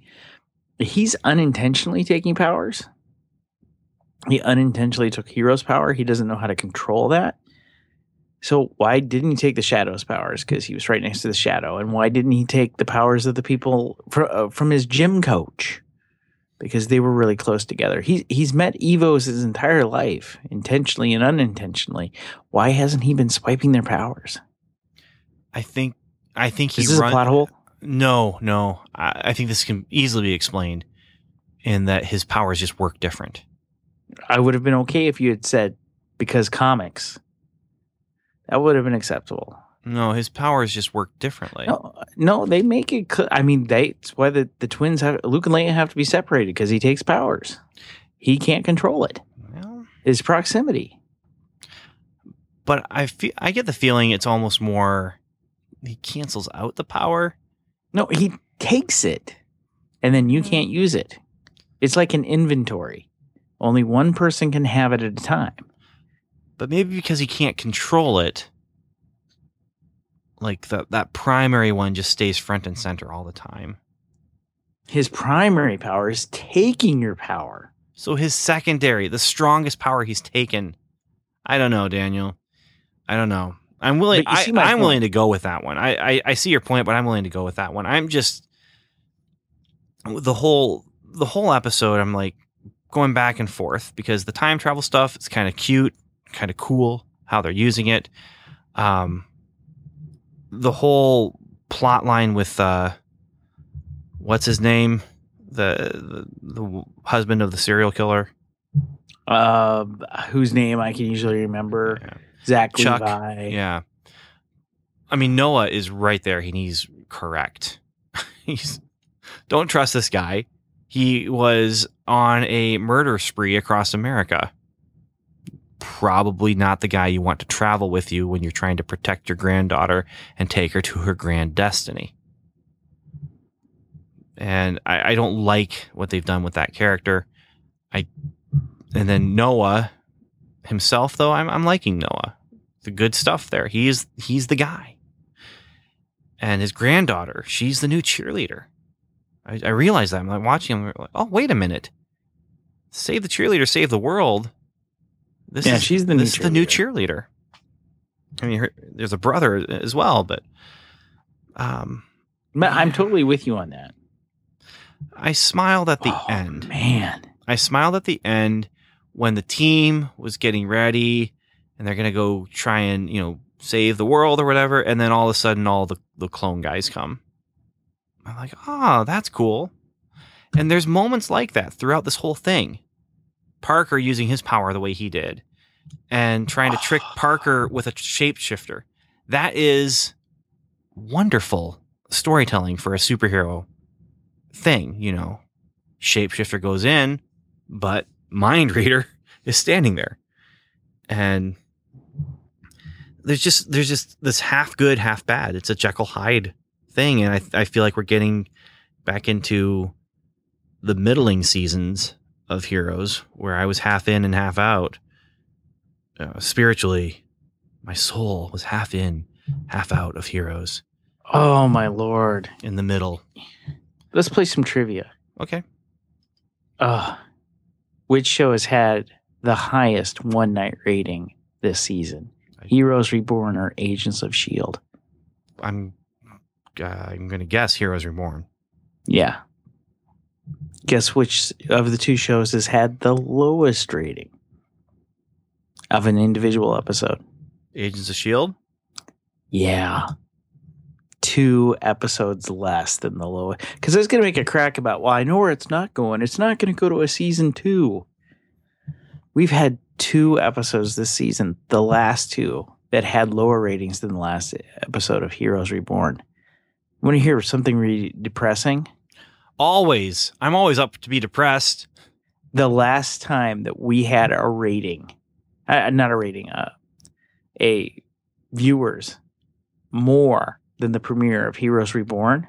He's unintentionally taking powers. He unintentionally took Hero's power. He doesn't know how to control that. So why didn't he take the Shadow's powers? Because he was right next to the Shadow. And why didn't he take the powers of the people fr- uh, from his gym coach? Because they were really close together. He he's met Evos his entire life, intentionally and unintentionally. Why hasn't he been swiping their powers? I think I think he Is this run- a plot hole? No, no. I, I think this can easily be explained in that his powers just work different. I would have been okay if you had said because comics. That would have been acceptable. No, his powers just work differently. No, no, they make it. cl- I mean, they, that's why the, the twins have Luke and Leia have to be separated because he takes powers. He can't control it. Well, His proximity. but I feel I get the feeling it's almost more he cancels out the power. No, he takes it, and then you hmm. can't use it. It's like an inventory. Only one person can have it at a time. But maybe because he can't control it, like that that primary one just stays front and center all the time. His primary power is taking your power. So his secondary, the strongest power he's taken, I don't know, Daniel. I don't know. I'm willing. I, I'm point. willing to go with that one. I, I I see your point, but I'm willing to go with that one. I'm just the whole the whole episode. I'm like going back and forth because the time travel stuff is kind of cute, kind of cool how they're using it. Um, the whole plot line with uh, what's his name, the the, the husband of the serial killer. Uh, whose name I can usually remember. Yeah. Zach Chuck, Levi. Yeah. I mean, Noah is right there. and he's correct. he's don't trust this guy. He was on a murder spree across America. Probably not the guy you want to travel with you when you're trying to protect your granddaughter and take her to her grand destiny. And I, I don't like what they've done with that character. I and then Noah himself though I'm I'm liking Noah. The good stuff there. He's he's the guy. And his granddaughter, she's the new cheerleader. I, I realized that. I'm like watching him. Like, oh, wait a minute. Save the cheerleader, save the world. This Yeah, is, she's the new this is the new cheerleader. I mean, her, there's a brother as well, but um, I'm totally with you on that. I smiled at the Oh, end. man. I smiled at the end when the team was getting ready and they're going to go try and, you know, save the world or whatever. And then all of a sudden, all the, the clone guys come. I'm like, oh, that's cool. And there's moments like that throughout this whole thing. Parkman using his power the way he did and trying to trick Parkman with a shapeshifter. That is wonderful storytelling for a superhero thing, you know. Shapeshifter goes in, but mind reader is standing there and there's just there's just this half good half bad it's a jekyll hyde thing and I, I feel like we're getting back into the middling seasons of heroes where i was half in and half out uh, spiritually my soul was half in half out of heroes Oh, my Lord. in the middle Let's play some trivia. okay Uh, which show has had the highest one night rating this season? I- Heroes Reborn or Agents of S.H.I.E.L.D.? i'm uh, i'm gonna guess heroes reborn Yeah. Guess which of the two shows has had the lowest rating of an individual episode? agents of shield Yeah. Two episodes less than the lowest. Because I was going to make a crack about, well, I know where it's not going. It's not going to go to a season two. We've had two episodes this season, the last two, that had lower ratings than the last episode of Heroes Reborn. Want to hear something really depressing? Always i'm always up to be depressed The last time that we had a rating, uh, not a rating, uh, a viewers more than the premiere of Heroes Reborn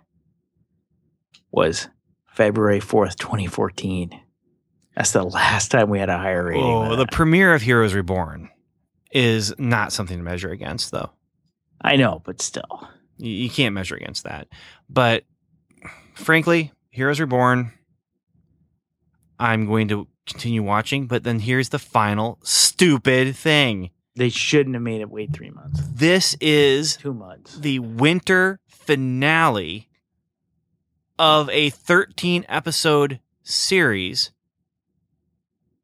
was February 4th, 2014. That's the last time we had a higher rating. Oh, the premiere of Heroes Reborn is not something to measure against, though. I know, but still. You, you can't measure against that. But frankly, Heroes Reborn, I'm going to continue watching. But then here's the final stupid thing They shouldn't have made it wait three months, this is two months. the winter finale of a 13 episode series.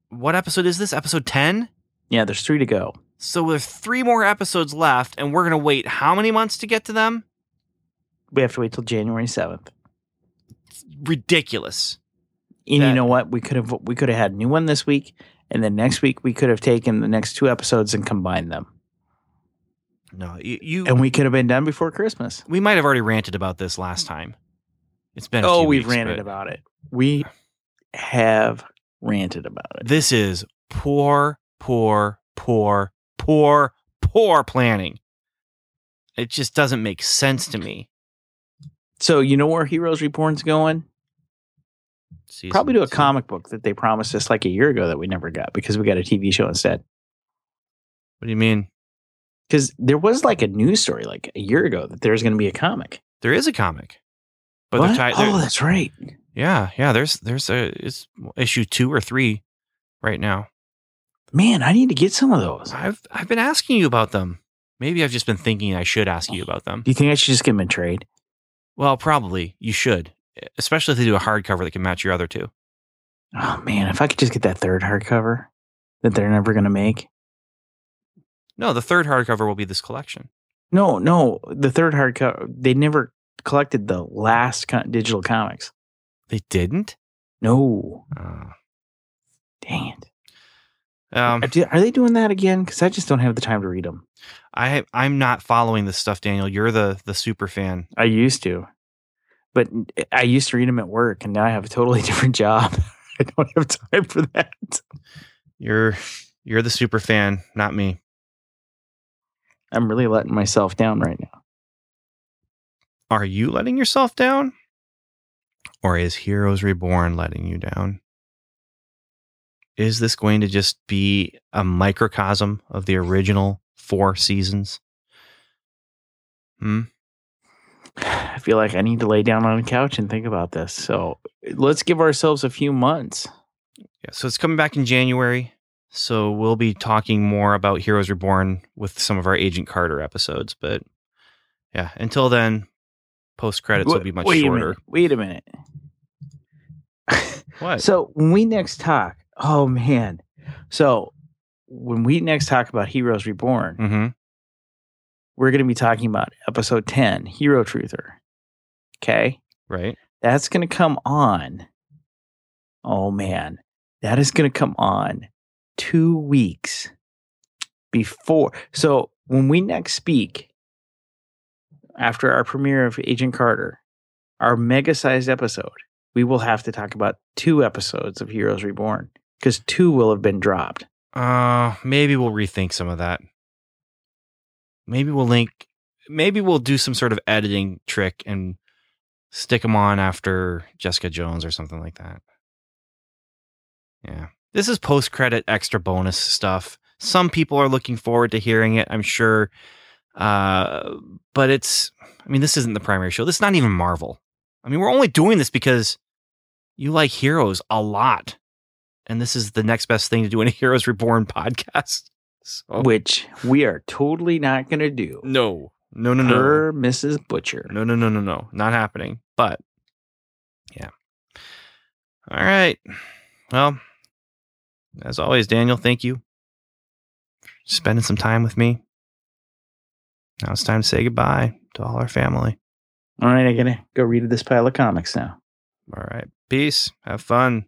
What episode is this? Episode 10? Yeah, there's three to go. So there's three more episodes left, and we're gonna wait how many months to get to them? We have to wait till January 7th. Ridiculous. And That- you know what? We could have we could have had a new one this week, and then next week we could have taken the next two episodes and combined them, No, you. you and we could have been done before Christmas. we might have already ranted about this last time. It's been. A Oh, few we've weeks, ranted but about it. We have ranted about it. This is poor, poor, poor, poor, poor planning. It just doesn't make sense to me. So you know where Heroes Reborn's going? Season Probably to a two. comic book that they promised us like a year ago that we never got because we got a TV show instead. What do you mean? Because there was like a news story like a year ago that there's going to be a comic. There is a comic, but What? they're tied. oh, that's right. yeah, yeah. There's there's a it's issue two or three right now. Man, I need to get some of those. I've I've been asking you about them. Maybe I've just been thinking I should ask you oh, about them. Do you think I should just get them in trade? Well, probably you should, especially if they do a hardcover that can match your other two. Oh man, if I could just get that third hardcover that they're never going to make. No, the third hardcover will be this collection. No, no, the third hardcover. They never collected the last co- digital comics. They didn't. No, Uh, dang it. um, Are do- are they doing that again? Because I just don't have the time to read them. I I'm not following this stuff, Daniel. You're the the super fan. I used to, but I used to read them at work, and now I have a totally different job. I don't have time for that. You're you're the super fan, not me. I'm really letting myself down right now. Are you letting yourself down? Or is Heroes Reborn letting you down? Is this going to just be a microcosm of the original four seasons? Hmm. I feel like I need to lay down on a couch and think about this. So let's give ourselves a few months. Yeah. So it's coming back in January. So we'll be talking more about Heroes Reborn with some of our Agent Carter episodes. But yeah, until then, post credits will be much wait shorter. minute, wait a minute. What? So when we next talk, oh man. So when we next talk about Heroes Reborn, hmm we're going to be talking about episode 10, Hero Truther. Okay? Right. That's going to come on. Oh man. That is going to come on 2 weeks before. So when we next speak after our premiere of Agent Carter, our mega-sized episode, we will have to talk about two episodes of Heroes Reborn because two will have been dropped. Uh, maybe we'll rethink some of that. Maybe we'll link. Maybe we'll do some sort of editing trick and stick them on after Jessica Jones or something like that. Yeah, this is post credit extra bonus stuff. Some people are looking forward to hearing it. I'm sure, uh, but it's. I mean, this isn't the primary show. This is not even Marvel. I mean, we're only doing this because you like heroes a lot and this is the next best thing to do in a Heroes Reborn podcast. So, which we are totally not going to do. no, no, no, no, Mrs. Butcher. no, no, no, no, no, not happening. But yeah. All right. Well, as always, Daniel, thank you for spending some time with me. Now it's time to say goodbye to all our family. All right, I gotta go read this pile of comics now. All right. Peace. Have fun.